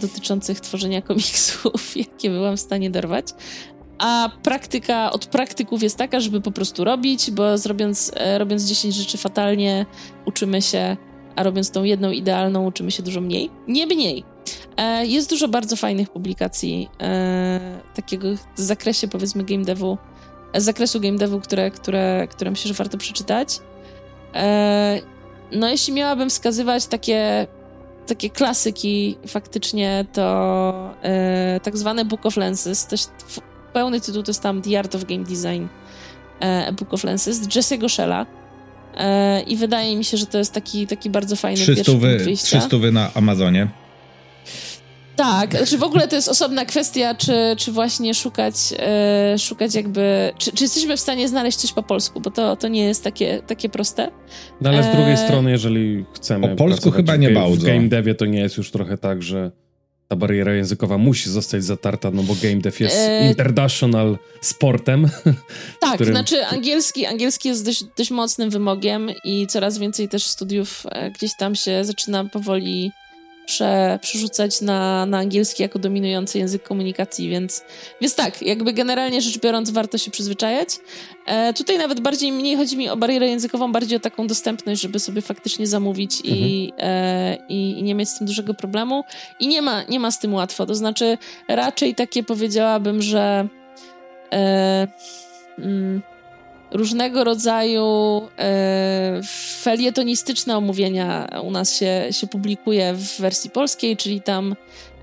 dotyczących tworzenia komiksów, jakie byłam w stanie dorwać. A praktyka od praktyków jest taka, żeby po prostu robić, bo zrobiąc, e, robiąc 10 rzeczy fatalnie, uczymy się, a robiąc tą jedną idealną, uczymy się dużo mniej. Nie mniej. E, jest dużo bardzo fajnych publikacji e, takiego w zakresie, powiedzmy, game devu, z zakresu game devu, które, które, które myślę, że warto przeczytać. No, jeśli miałabym wskazywać takie, takie klasyki, faktycznie to tak zwane Book of Lenses, to pełny tytuł to jest tam The Art of Game Design e, Book of Lenses, Jesse'ego Shella. E, I wydaje mi się, że to jest taki, taki bardzo fajny 300 pierwszy punkt wyjścia. 300 na Amazonie. Tak, znaczy w ogóle to jest osobna kwestia, czy, czy właśnie szukać, e, szukać jakby, czy, czy jesteśmy w stanie znaleźć coś po polsku, bo to, to nie jest takie, takie proste. No ale z drugiej e... strony, jeżeli chcemy... Po polsku chyba nie bardzo. W game devie to nie jest już trochę tak, że ta bariera językowa musi zostać zatarta, no bo game dev jest e... international sportem. Tak, którym... znaczy angielski, angielski jest dość, dość mocnym wymogiem i coraz więcej też studiów e, gdzieś tam się zaczyna powoli prze, przerzucać na, na angielski jako dominujący język komunikacji, więc, więc tak, jakby generalnie rzecz biorąc warto się przyzwyczajać. E, tutaj nawet bardziej, mniej chodzi mi o barierę językową, bardziej o taką dostępność, żeby sobie faktycznie zamówić mhm. i, e, i, i, nie mieć z tym dużego problemu. I nie ma, nie ma z tym łatwo, to znaczy raczej takie powiedziałabym, że e, mm, różnego rodzaju e, felietonistyczne omówienia u nas się, się publikuje w wersji polskiej, czyli tam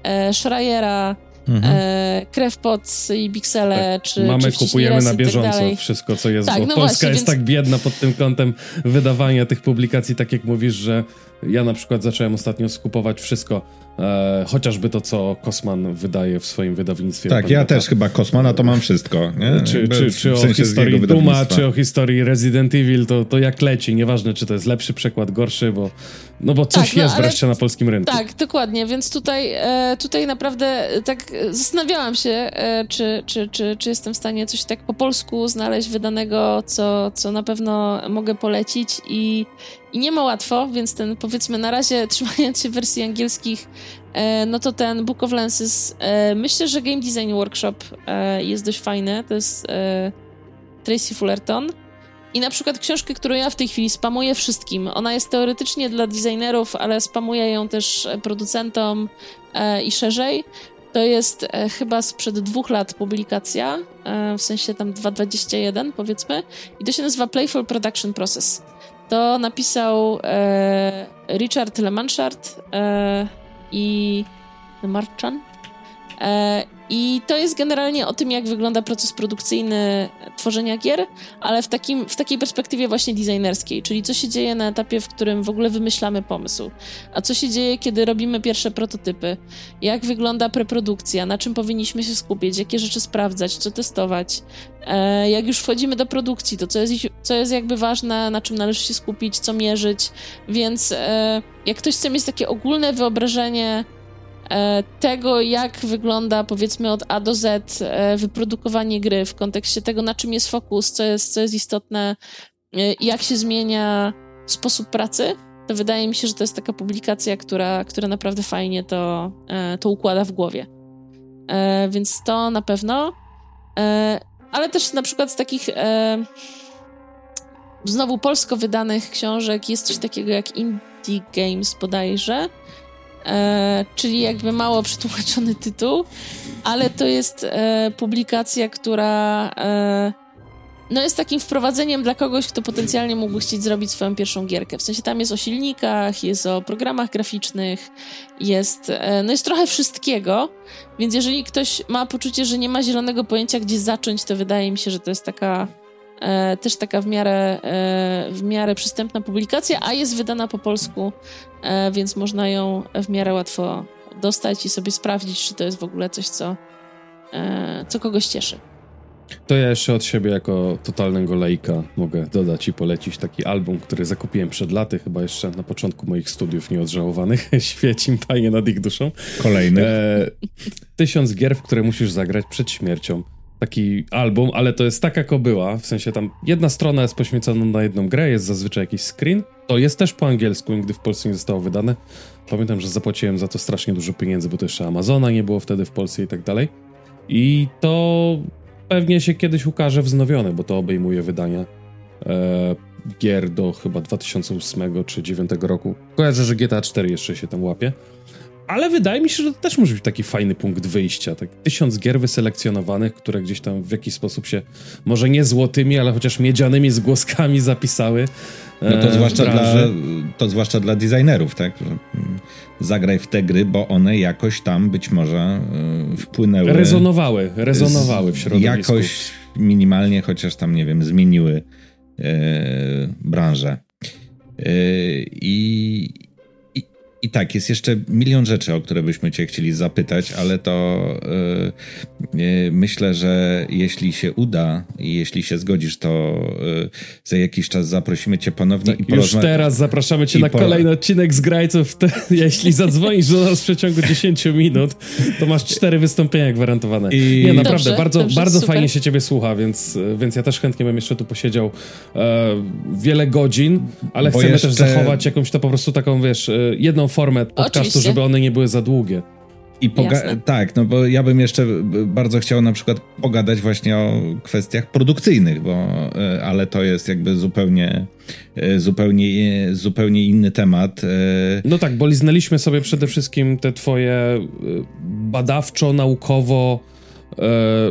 e, Schreiera, Mhm. E, Krewpot i Pixele, tak. czy Mamy, czy kupujemy na tak bieżąco tak wszystko, co jest, tak, bo no Polska właśnie, jest więc... tak biedna pod tym kątem wydawania tych publikacji, tak jak mówisz, że ja na przykład zacząłem ostatnio skupować wszystko, e, chociażby to, co Kosman wydaje w swoim wydawnictwie. Tak, ja też chyba Kosmana to mam wszystko. Nie? Czy, czy, czy o historii Duma, czy o historii Resident Evil, to, to jak leci, nieważne czy to jest lepszy przekład, gorszy, bo, no bo coś tak, no, jest wreszcie na polskim rynku. Tak, dokładnie, więc tutaj, e, tutaj naprawdę tak zastanawiałam się, e, czy, czy, czy, czy jestem w stanie coś tak po polsku znaleźć wydanego, co, co na pewno mogę polecić i i nie ma łatwo, więc ten powiedzmy na razie trzymając się wersji angielskich, e, no to ten Book of Lenses, e, myślę, że Game Design Workshop e, jest dość fajny. To jest e, Tracy Fullerton. I na przykład książkę, którą ja w tej chwili spamuję wszystkim. Ona jest teoretycznie dla designerów, ale spamuję ją też producentom e, i szerzej. To jest e, chyba sprzed dwóch lat publikacja, w sensie tam 2.21 powiedzmy. I to się nazywa Playful Production Process to napisał e, Richard Lemanchard e, i Lemarchan. I to jest generalnie o tym, jak wygląda proces produkcyjny tworzenia gier, ale w, takim, w takiej perspektywie właśnie designerskiej, czyli co się dzieje na etapie, w którym w ogóle wymyślamy pomysł, a co się dzieje, kiedy robimy pierwsze prototypy, jak wygląda preprodukcja, na czym powinniśmy się skupić, jakie rzeczy sprawdzać, co testować, e, jak już wchodzimy do produkcji, to co jest, co jest jakby ważne, na czym należy się skupić, co mierzyć, więc e, jak ktoś chce mieć takie ogólne wyobrażenie tego, jak wygląda powiedzmy od A do Z e, wyprodukowanie gry w kontekście tego, na czym jest fokus, co jest, co jest istotne, e, jak się zmienia sposób pracy, to wydaje mi się, że to jest taka publikacja, która, która naprawdę fajnie to, to układa w głowie. Więc to na pewno. Ale też na przykład z takich znowu polsko wydanych książek jest coś takiego jak Indie Games bodajże, e, czyli jakby mało przetłumaczony tytuł, ale to jest e, publikacja, która e, no jest takim wprowadzeniem dla kogoś, kto potencjalnie mógłby chcieć zrobić swoją pierwszą gierkę. W sensie tam jest o silnikach, jest o programach graficznych, jest, e, no jest trochę wszystkiego, więc jeżeli ktoś ma poczucie, że nie ma zielonego pojęcia, gdzie zacząć, to wydaje mi się, że to jest taka E, też taka w miarę, e, w miarę przystępna publikacja, a jest wydana po polsku, e, więc można ją w miarę łatwo dostać i sobie sprawdzić, czy to jest w ogóle coś, co, co kogoś cieszy. To ja jeszcze od siebie jako totalnego lejka mogę dodać i polecić taki album, który zakupiłem przed laty, chyba jeszcze na początku moich studiów nieodżałowanych. Świeci im fajnie nad ich duszą. Kolejny. E, tysiąc gier, w które musisz zagrać przed śmiercią. Taki album, ale to jest taka kobyła, w sensie tam jedna strona jest poświęcona na jedną grę, jest zazwyczaj jakiś screen. To jest też po angielsku, nigdy w Polsce nie zostało wydane. Pamiętam, że zapłaciłem za to strasznie dużo pieniędzy, bo to jeszcze Amazona nie było wtedy w Polsce i tak dalej. I to pewnie się kiedyś ukaże wznowione, bo to obejmuje wydania e, gier do chyba 2008 czy 2009 roku. Kojarzę, że GTA 4 jeszcze się tam łapie. Ale wydaje mi się, że to też może być taki fajny punkt wyjścia. Tak tysiąc gier wyselekcjonowanych, które gdzieś tam w jakiś sposób się, może nie złotymi, ale chociaż miedzianymi zgłoskami zapisały. No to zwłaszcza, dla, to zwłaszcza dla designerów, tak? Mm, zagraj w te gry, bo one jakoś tam być może y, wpłynęły. Rezonowały, rezonowały w środowisku. Jakoś minimalnie, chociaż tam, nie wiem, zmieniły e, branżę. E, I, i tak, jest jeszcze milion rzeczy, o które byśmy Cię chcieli zapytać, ale to yy, myślę, że jeśli się uda i jeśli się zgodzisz, to yy, za jakiś czas zaprosimy Cię ponownie tak, i porozma- Już teraz zapraszamy Cię na po... kolejny odcinek z Grajców. Te, jeśli zadzwonisz do nas w przeciągu 10 minut, to masz cztery wystąpienia gwarantowane. I... Nie, naprawdę, dobrze, bardzo, dobrze, bardzo fajnie się Ciebie słucha, więc, więc ja też chętnie bym jeszcze tu posiedział e, wiele godzin, ale Bo chcemy jeszcze... też zachować jakąś to po prostu taką, wiesz, jedną formę podcastu, Oczywiście. żeby one nie były za długie. I poga- tak, no bo ja bym jeszcze bardzo chciał na przykład pogadać właśnie o kwestiach produkcyjnych, bo e, ale to jest jakby zupełnie e, zupełnie, zupełnie inny temat. E. No tak, bo liznęliśmy sobie przede wszystkim te twoje badawczo, naukowo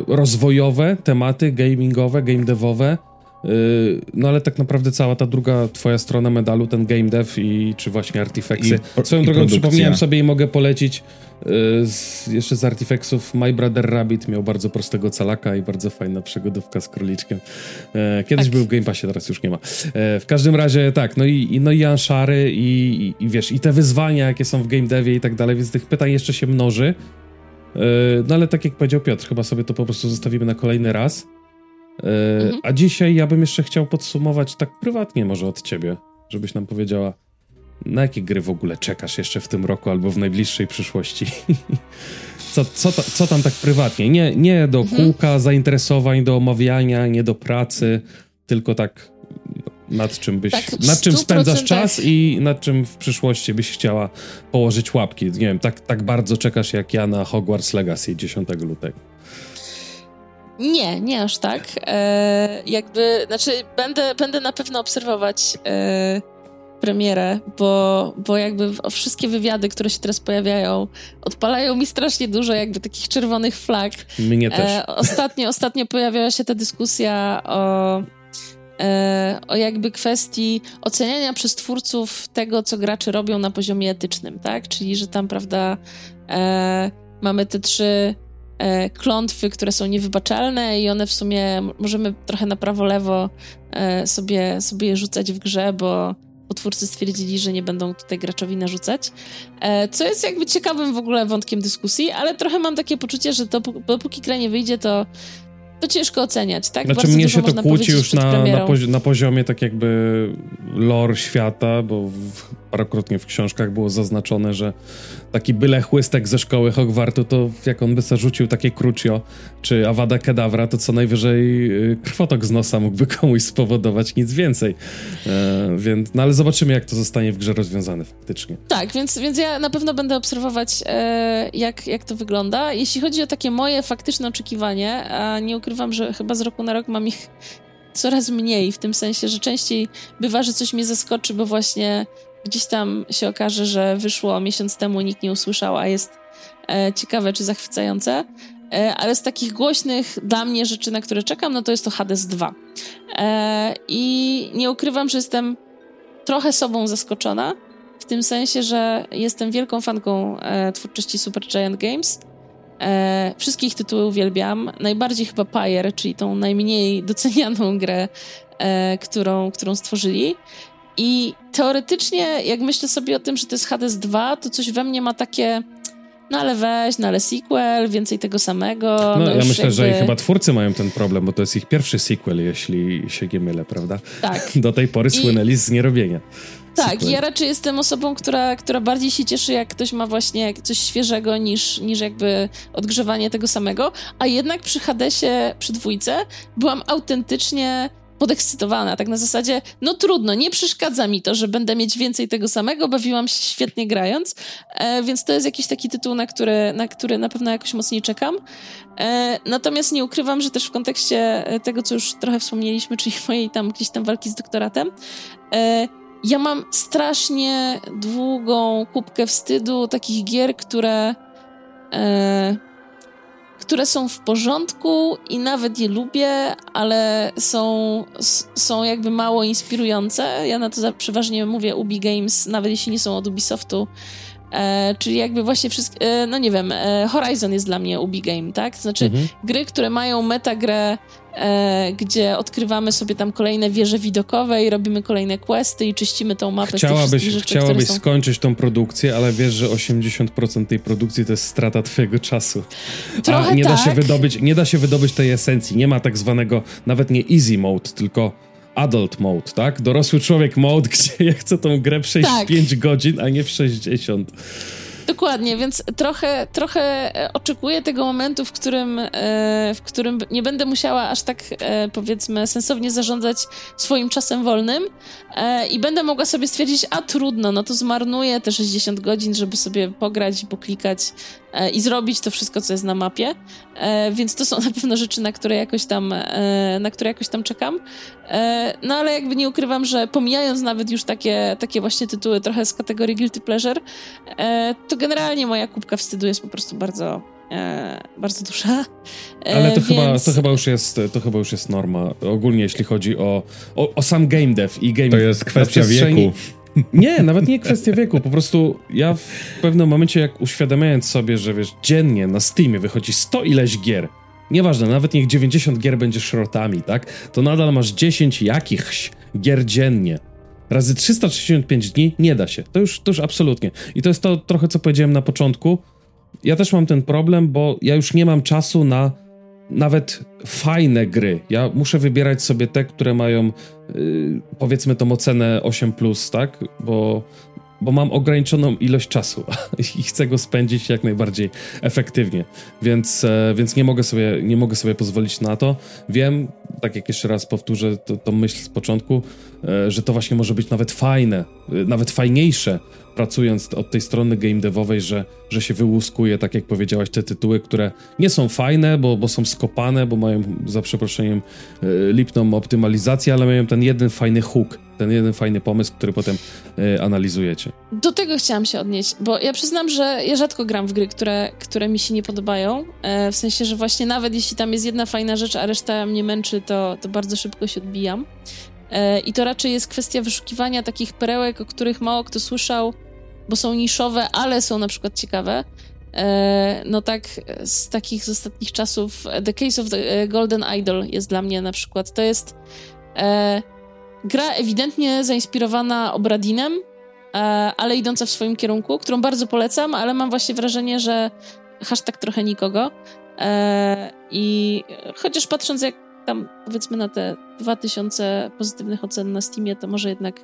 rozwojowe tematy gamingowe, game devowe no ale tak naprawdę cała ta druga twoja strona medalu, ten game dev i czy właśnie artifexy. Swoją i drogą produkcja. przypomniałem sobie i mogę polecić yy, z, jeszcze z artifexów My Brother Rabbit miał bardzo prostego calaka i bardzo fajna przygodówka z króliczkiem. Yy, kiedyś tak. był w Game Passie, teraz już nie ma. w każdym razie tak, no i, no i Anshary i, i, i wiesz, i te wyzwania, jakie są w game devie i tak dalej, więc tych pytań jeszcze się mnoży. No ale tak jak powiedział Piotr, chyba sobie to po prostu zostawimy na kolejny raz. E, mhm. A dzisiaj ja bym jeszcze chciał podsumować tak prywatnie może od ciebie, żebyś nam powiedziała, na jakie gry w ogóle czekasz jeszcze w tym roku albo w najbliższej przyszłości? co, co, co tam tak prywatnie? Nie, nie do mhm. kółka zainteresowań, do omawiania, nie do pracy, tylko tak nad czym byś, tak, nad czym spędzasz czas i nad czym w przyszłości byś chciała położyć łapki. Nie wiem, tak, tak bardzo czekasz jak ja na Hogwarts Legacy 10 lutego. Nie, nie aż tak. E, jakby, znaczy, będę, będę na pewno obserwować e, premierę, bo, bo jakby wszystkie wywiady, które się teraz pojawiają, odpalają mi strasznie dużo jakby takich czerwonych flag. Mnie też. E, ostatnio, ostatnio pojawiała się ta dyskusja o, e, o jakby kwestii oceniania przez twórców tego, co gracze robią na poziomie etycznym, tak? Czyli, że tam, prawda, e, mamy te trzy e, klątwy, które są niewybaczalne i one w sumie możemy trochę na prawo-lewo e, sobie, sobie je rzucać w grze, bo twórcy stwierdzili, że nie będą tutaj graczowi narzucać. E, co jest jakby ciekawym w ogóle wątkiem dyskusji, ale trochę mam takie poczucie, że to, dopóki gra nie wyjdzie, to to ciężko oceniać, tak? Znaczy Bardzo mnie się to kłóci już na, na, poziomie tak jakby lore świata, bo w, parokrotnie w książkach było zaznaczone, że taki byle chłystek ze szkoły Hogwartu, to jak on by zarzucił takie Crucio czy Avada Kedavra, to co najwyżej y, krwotok z nosa mógłby komuś spowodować, nic więcej. E, więc, no ale zobaczymy, jak to zostanie w grze rozwiązane faktycznie. Tak, więc, więc ja na pewno będę obserwować, e, jak, jak to wygląda. Jeśli chodzi o takie moje faktyczne oczekiwanie, a nie ukrywam, że chyba z roku na rok mam ich coraz mniej, w tym sensie, że częściej bywa, że coś mnie zaskoczy, bo właśnie gdzieś tam się okaże, że wyszło miesiąc temu, nikt nie usłyszał, a jest e, ciekawe czy zachwycające. E, ale z takich głośnych dla mnie rzeczy, na które czekam, no to jest to Hades 2. E, I nie ukrywam, że jestem trochę sobą zaskoczona, w tym sensie, że jestem wielką fanką e, twórczości Supergiant Games. E, wszystkich tytuły uwielbiam. Najbardziej chyba Pyre, czyli tą najmniej docenianą grę, e, którą, którą stworzyli. I teoretycznie, jak myślę sobie o tym, że to jest Hades 2, to coś we mnie ma takie no ale weź, no ale sequel, więcej tego samego. No, no ja myślę, jakby... że chyba twórcy mają ten problem, bo to jest ich pierwszy sequel, jeśli się nie mylę, prawda? Tak. Do tej pory słynęli I... z nierobienia. Tak, ja raczej jestem osobą, która, która bardziej się cieszy, jak ktoś ma właśnie coś świeżego niż, niż jakby odgrzewanie tego samego, a jednak przy Hadesie, przy dwójce byłam autentycznie podekscytowana, tak na zasadzie, no trudno, nie przeszkadza mi to, że będę mieć więcej tego samego, bawiłam się świetnie grając, e, więc to jest jakiś taki tytuł, na który, na który na pewno jakoś mocniej czekam. E, natomiast nie ukrywam, że też w kontekście tego, co już trochę wspomnieliśmy, czyli mojej tam gdzieś tam walki z doktoratem, e, ja mam strasznie długą kubkę wstydu takich gier, które, e, które są w porządku i nawet je lubię, ale są, są jakby mało inspirujące. Ja na to przeważnie mówię Ubi Games, nawet jeśli nie są od Ubisoftu. E, czyli jakby właśnie wszystkie, e, no nie wiem, e, Horizon jest dla mnie Ubi Game, tak? Znaczy mhm. gry, które mają metagrę e, gdzie odkrywamy sobie tam kolejne wieże widokowe i robimy kolejne questy i czyścimy tą mapę chciałabyś, z tych rzeczy, Chciałabyś są... skończyć tą produkcję, ale wiesz, że 80% tej produkcji to jest strata twojego czasu. Trochę A nie tak. da się tak. wydobyć, nie da się wydobyć tej esencji. Nie ma tak zwanego, nawet nie easy mode, tylko adult mode, tak? Dorosły człowiek mode, gdzie ja chcę tą grę przejść tak. w 5 godzin, a nie w 60. Dokładnie, więc trochę, trochę e, oczekuję tego momentu, w którym, e, w którym nie będę musiała aż tak, e, powiedzmy, sensownie zarządzać swoim czasem wolnym i będę mogła sobie stwierdzić, a trudno, no to zmarnuję te 60 godzin, żeby sobie pograć, poklikać i zrobić to wszystko, co jest na mapie. Więc to są na pewno rzeczy, na które jakoś tam, na które jakoś tam czekam. No ale jakby nie ukrywam, że pomijając nawet już takie, takie właśnie tytuły trochę z kategorii guilty pleasure, to generalnie moja kubka wstydu jest po prostu bardzo, e, bardzo duża. E, Ale to, więc... chyba, to, chyba już jest, to chyba już jest norma. Ogólnie jeśli chodzi o, o, o sam game dev i game To jest kwestia wieku. Nie, nawet nie kwestia wieku. Po prostu ja w pewnym momencie, jak uświadamiając sobie, że wiesz, dziennie na Steamie wychodzi 100 ileś gier, nieważne, nawet niech 90 gier będzie szrotami, tak? To nadal masz 10 jakichś gier dziennie razy 365 dni nie da się. To już, to już absolutnie. I to jest to trochę, co powiedziałem na początku. Ja też mam ten problem, bo ja już nie mam czasu na nawet fajne gry. Ja muszę wybierać sobie te, które mają yy, powiedzmy tą ocenę 8, tak? Bo bo mam ograniczoną ilość czasu i chcę go spędzić jak najbardziej efektywnie, więc, e, więc nie, mogę sobie, nie mogę sobie pozwolić na to. Wiem, tak jak jeszcze raz powtórzę tą myśl z początku, e, że to właśnie może być nawet fajne, e, nawet fajniejsze pracując od tej strony game devowej, że, że się wyłuskuje, tak jak powiedziałaś, te tytuły, które nie są fajne, bo, bo są skopane, bo mają za przeproszeniem e, lipną optymalizację, ale mają ten jeden fajny hook, ten jeden fajny pomysł, który potem e, analizujecie. Do tego chciałam się odnieść, bo ja przyznam, że ja rzadko gram w gry, które, które mi się nie podobają, e, w sensie, że właśnie nawet jeśli tam jest jedna fajna rzecz, a reszta mnie męczy, to, to bardzo szybko się odbijam. I to raczej jest kwestia wyszukiwania takich perełek, o których mało kto słyszał, bo są niszowe, ale są na przykład ciekawe. E, no tak, z takich z ostatnich czasów The Case of the e, Golden Idol jest dla mnie na przykład. To jest e, gra ewidentnie zainspirowana Obradinem, e, ale idąca w swoim kierunku, którą bardzo polecam, ale mam właśnie wrażenie, że hashtag trochę nikogo. E, I chociaż patrząc jak tam powiedzmy na te 2000 pozytywnych ocen na Steamie, to może jednak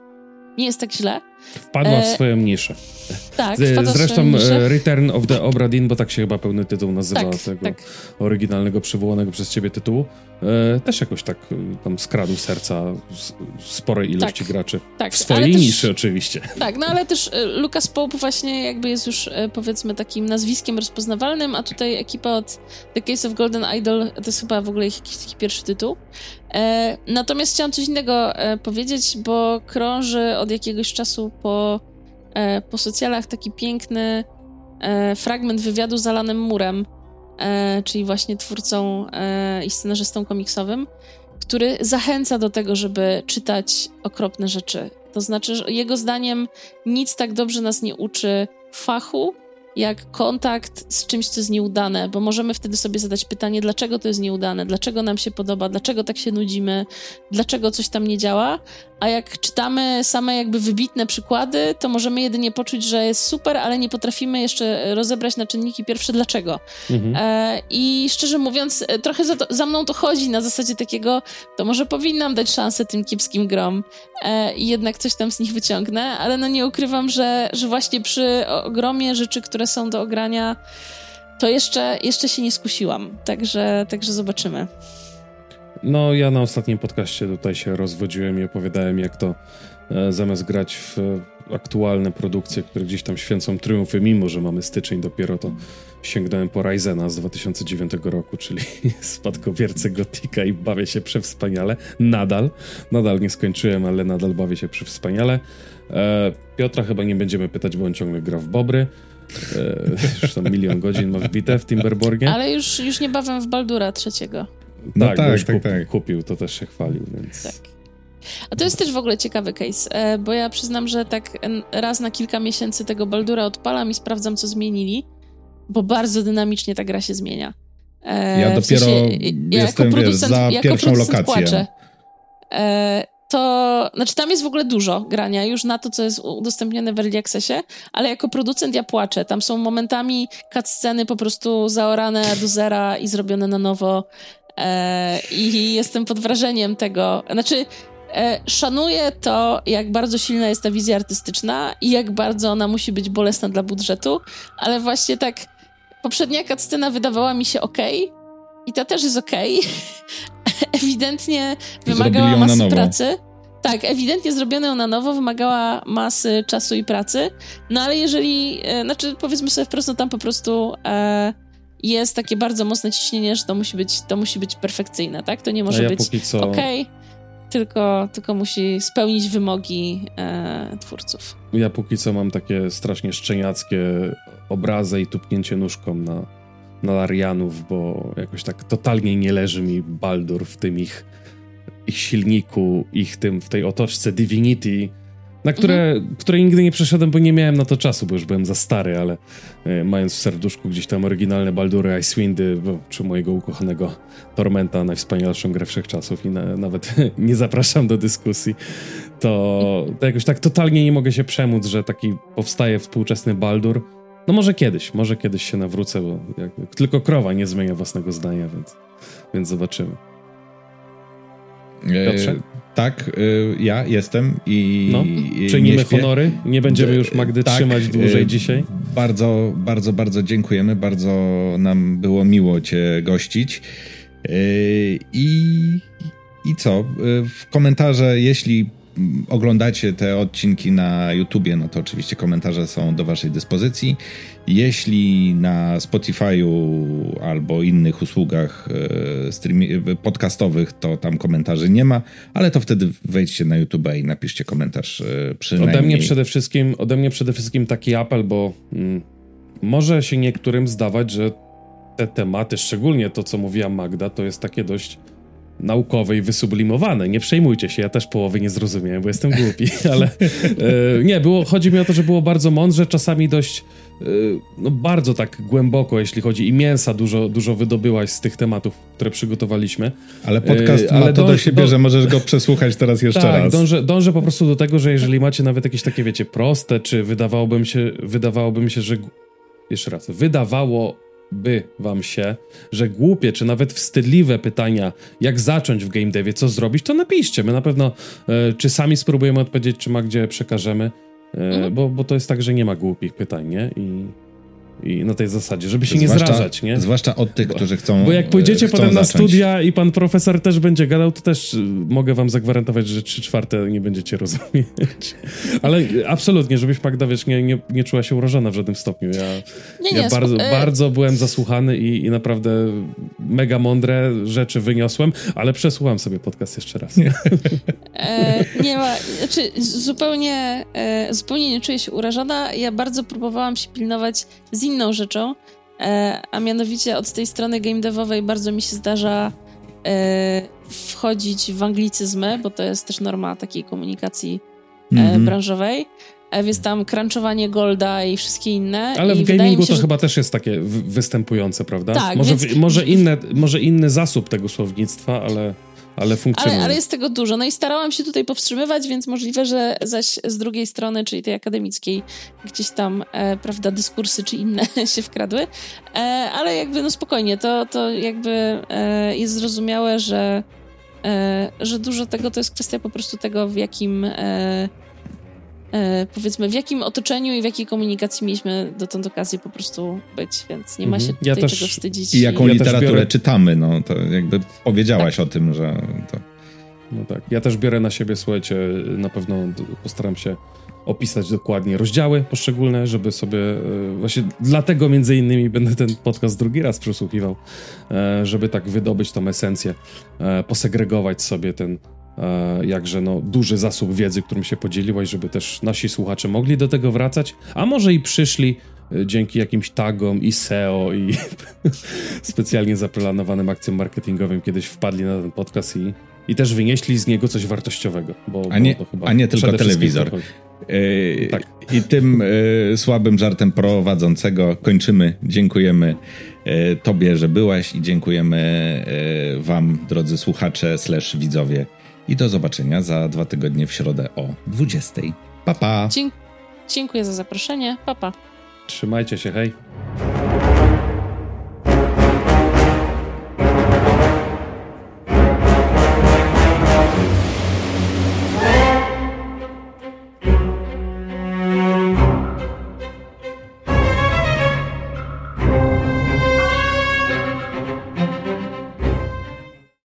nie jest tak źle. Wpadła w e, swoją niszę. Tak, Zresztą niszę. E, Return of the Obra Dinn, bo tak się chyba pełny tytuł nazywa tak, tego tak. oryginalnego, przywołanego przez ciebie tytułu, e, też jakoś tak e, tam skradł serca sporej ilości tak, graczy. Tak, w swojej niszy też, oczywiście. Tak, no ale też Lucas Pope właśnie jakby jest już powiedzmy takim nazwiskiem rozpoznawalnym, a tutaj ekipa od The Case of Golden Idol to jest chyba w ogóle jakiś taki pierwszy tytuł. E, natomiast chciałam coś innego e, powiedzieć, bo krąży od jakiegoś czasu po, e, po socjalach taki piękny e, fragment wywiadu z Alanem Murem, e, czyli właśnie twórcą i scenarzystą komiksowym, który zachęca do tego, żeby czytać okropne rzeczy. To znaczy, że jego zdaniem nic tak dobrze nas nie uczy fachu, jak kontakt z czymś, co jest nieudane, bo możemy wtedy sobie zadać pytanie, dlaczego to jest nieudane, dlaczego nam się podoba, dlaczego tak się nudzimy, dlaczego coś tam nie działa, a jak czytamy same jakby wybitne przykłady, to możemy jedynie poczuć, że jest super, ale nie potrafimy jeszcze rozebrać na czynniki pierwsze dlaczego. Mhm. E, I szczerze mówiąc, e, trochę za, to, za, mną to chodzi na zasadzie takiego, to może powinnam dać szansę tym kiepskim grom e, i jednak coś tam z nich wyciągnę, ale no nie ukrywam, że, że właśnie przy ogromie rzeczy, które są do ogrania, to jeszcze, jeszcze się nie skusiłam. Także, także zobaczymy. No, ja na ostatnim podcaście tutaj się rozwodziłem i opowiadałem, jak to e, zamiast grać w aktualne produkcje, które gdzieś tam święcą triumfy, mimo że mamy styczeń dopiero, to sięgnąłem po Ryzena z 2009 roku, czyli spadkobiercę Gotika i bawię się przewspaniale. Nadal. Nadal nie skończyłem, ale nadal bawię się przewspaniale. E, Piotra chyba nie będziemy pytać, bo on ciągle gra w Bobry. E, już tam milion godzin ma wbite w Timberborgie. Ale już, już niebawem w Baldura trzeciego. No tak, tak, tak, tak. Kupił, to też się chwalił, więc... Tak. A to jest też w ogóle ciekawy case, e, bo ja przyznam, że tak raz na kilka miesięcy tego Baldura odpalam i sprawdzam, co zmienili, bo bardzo dynamicznie ta gra się zmienia. E, ja dopiero sensie, ja jestem, jako producent, wiesz, za jako pierwszą lokację. Płaczę. To, znaczy tam jest w ogóle dużo grania już na to, co jest udostępnione w Early Accessie, ale jako producent ja płaczę. Tam są momentami cutsceny po prostu zaorane do zera i zrobione na nowo e, i jestem pod wrażeniem tego. Znaczy, e, szanuję to, jak bardzo silna jest ta wizja artystyczna i jak bardzo ona musi być bolesna dla budżetu, ale właśnie tak poprzednia cutscena wydawała mi się ok i ta też jest ok, ewidentnie wymagała masy pracy. Tak, ewidentnie zrobione ją na nowo, wymagała masy czasu i pracy. No ale jeżeli, e, znaczy powiedzmy sobie wprost, no tam po prostu e, jest takie bardzo mocne ciśnienie, że to musi być, to musi być perfekcyjne, tak? To nie może ja być co... ok, tylko, tylko musi spełnić wymogi e, twórców. Ja póki co mam takie strasznie szczeniackie obrazy i tupnięcie nóżką na, na Larianów, bo jakoś tak totalnie nie leży mi Baldur w tym ich, ich silniku, ich tym, w tej otoczce Divinity, na które, mhm. które nigdy nie przeszedłem, bo nie miałem na to czasu, bo już byłem za stary, ale e, mając w serduszku gdzieś tam oryginalne Baldury, Icewindy, czy mojego ukochanego Tormenta, najwspanialszą grę wszechczasów i na, nawet nie zapraszam do dyskusji, to, to jakoś tak totalnie nie mogę się przemóc, że taki powstaje współczesny Baldur, no może kiedyś, może kiedyś się nawrócę, bo jak, tylko krowa nie zmienia własnego zdania, więc, więc zobaczymy. E, Piotrze? E, tak, e, ja jestem i. No, czynimy honory. Nie będziemy już Magdy tak, trzymać dłużej dzisiaj. Bardzo, bardzo, bardzo dziękujemy. Bardzo nam było miło Cię gościć. I, i co? W komentarze, jeśli oglądacie te odcinki na YouTubie, no to oczywiście komentarze są do Waszej dyspozycji. Jeśli na Spotify'u albo innych usługach e, podcastowych, to tam komentarzy nie ma, ale to wtedy wejdźcie na YouTube i napiszcie komentarz e, przynajmniej. Ode mnie przede wszystkim, ode mnie przede wszystkim taki apel, bo mm, może się niektórym zdawać, że te tematy, szczególnie to, co mówiła Magda, to jest takie dość naukowe i wysublimowane. Nie przejmujcie się, ja też połowy nie zrozumiałem, bo jestem głupi, ale e, nie, było, chodzi mi o to, że było bardzo mądrze, czasami dość e, no bardzo tak głęboko, jeśli chodzi i mięsa dużo, dużo wydobyłaś z tych tematów, które przygotowaliśmy. Ale podcast e, ma to do siebie, do... że możesz go przesłuchać teraz jeszcze tak, raz. Dążę, dążę po prostu do tego, że jeżeli macie nawet jakieś takie, wiecie, proste, czy wydawałoby mi się, wydawałoby mi się, że jeszcze raz, wydawało by wam się, że głupie czy nawet wstydliwe pytania, jak zacząć w game devie, co zrobić, to napiszcie. My na pewno e, czy sami spróbujemy odpowiedzieć, czy ma gdzie przekażemy, e, mhm. bo, bo to jest tak, że nie ma głupich pytań, nie? I i na tej zasadzie, żeby się zwłaszcza, nie zrażać, nie? Zwłaszcza od tych, którzy chcą Bo jak pójdziecie potem zacząć. na studia i pan profesor też będzie gadał, to też y, mogę wam zagwarantować, że trzy czwarte nie będziecie rozumieć. Ale absolutnie, żebyś Magda, wiesz, nie, nie, nie czuła się urażona w żadnym stopniu. Ja, nie, nie, ja bardzo, e- bardzo byłem zasłuchany i, i naprawdę mega mądre rzeczy wyniosłem, ale przesłucham sobie podcast jeszcze raz. Nie, e, nie ma, znaczy zupełnie, e, zupełnie nie czuję się urażona. Ja bardzo próbowałam się pilnować z inną rzeczą, e, a mianowicie od tej strony game devowej bardzo mi się zdarza e, wchodzić w anglicyzmy, bo to jest też norma takiej komunikacji mm -hmm. branżowej. E, więc tam crunchowanie golda i wszystkie inne. Ale w gamingu się, to że... chyba też jest takie występujące, prawda? Tak, może, więc... może, inne, może inny zasób tego słownictwa, ale ale funkcjonuje. Ale, ale, jest tego dużo. No i starałam się tutaj powstrzymywać, więc możliwe, że zaś z drugiej strony, czyli tej akademickiej, gdzieś tam, e, prawda, dyskursy czy inne się wkradły. E, ale jakby, no spokojnie, to, to jakby e, jest zrozumiałe, że, e, że dużo tego to jest kwestia po prostu tego, w jakim e, powiedzmy, w jakim otoczeniu i w jakiej komunikacji mieliśmy dotąd okazję po prostu być, więc nie ma mhm. się tutaj ja też, czego wstydzić. I jaką i... literaturę ja biorę... czytamy, no to jakby powiedziałaś tak. o tym, że to... No tak, ja też biorę na siebie, słuchajcie, na pewno postaram się opisać dokładnie rozdziały poszczególne, żeby sobie, e, właśnie dlatego między innymi będę ten podcast drugi raz przesłuchiwał, e, żeby tak wydobyć tą esencję, e, posegregować sobie ten E, jakże no, duży zasób wiedzy, którym się podzieliłaś, żeby też nasi słuchacze mogli do tego wracać, a może i przyszli e, dzięki jakimś tagom i SEO i specjalnie zaplanowanym akcjom marketingowym kiedyś wpadli na ten podcast i, i też wynieśli z niego coś wartościowego. Bo, a, nie, a nie tylko telewizor. Yy, tak. I tym yy, słabym żartem prowadzącego kończymy. Dziękujemy yy, Tobie, że byłaś i dziękujemy Wam, drodzy słuchacze slash widzowie, i do zobaczenia za dwa tygodnie w środę o 20. Pa, pa. Dziękuję za zaproszenie. Pa, pa. Trzymajcie się, hej.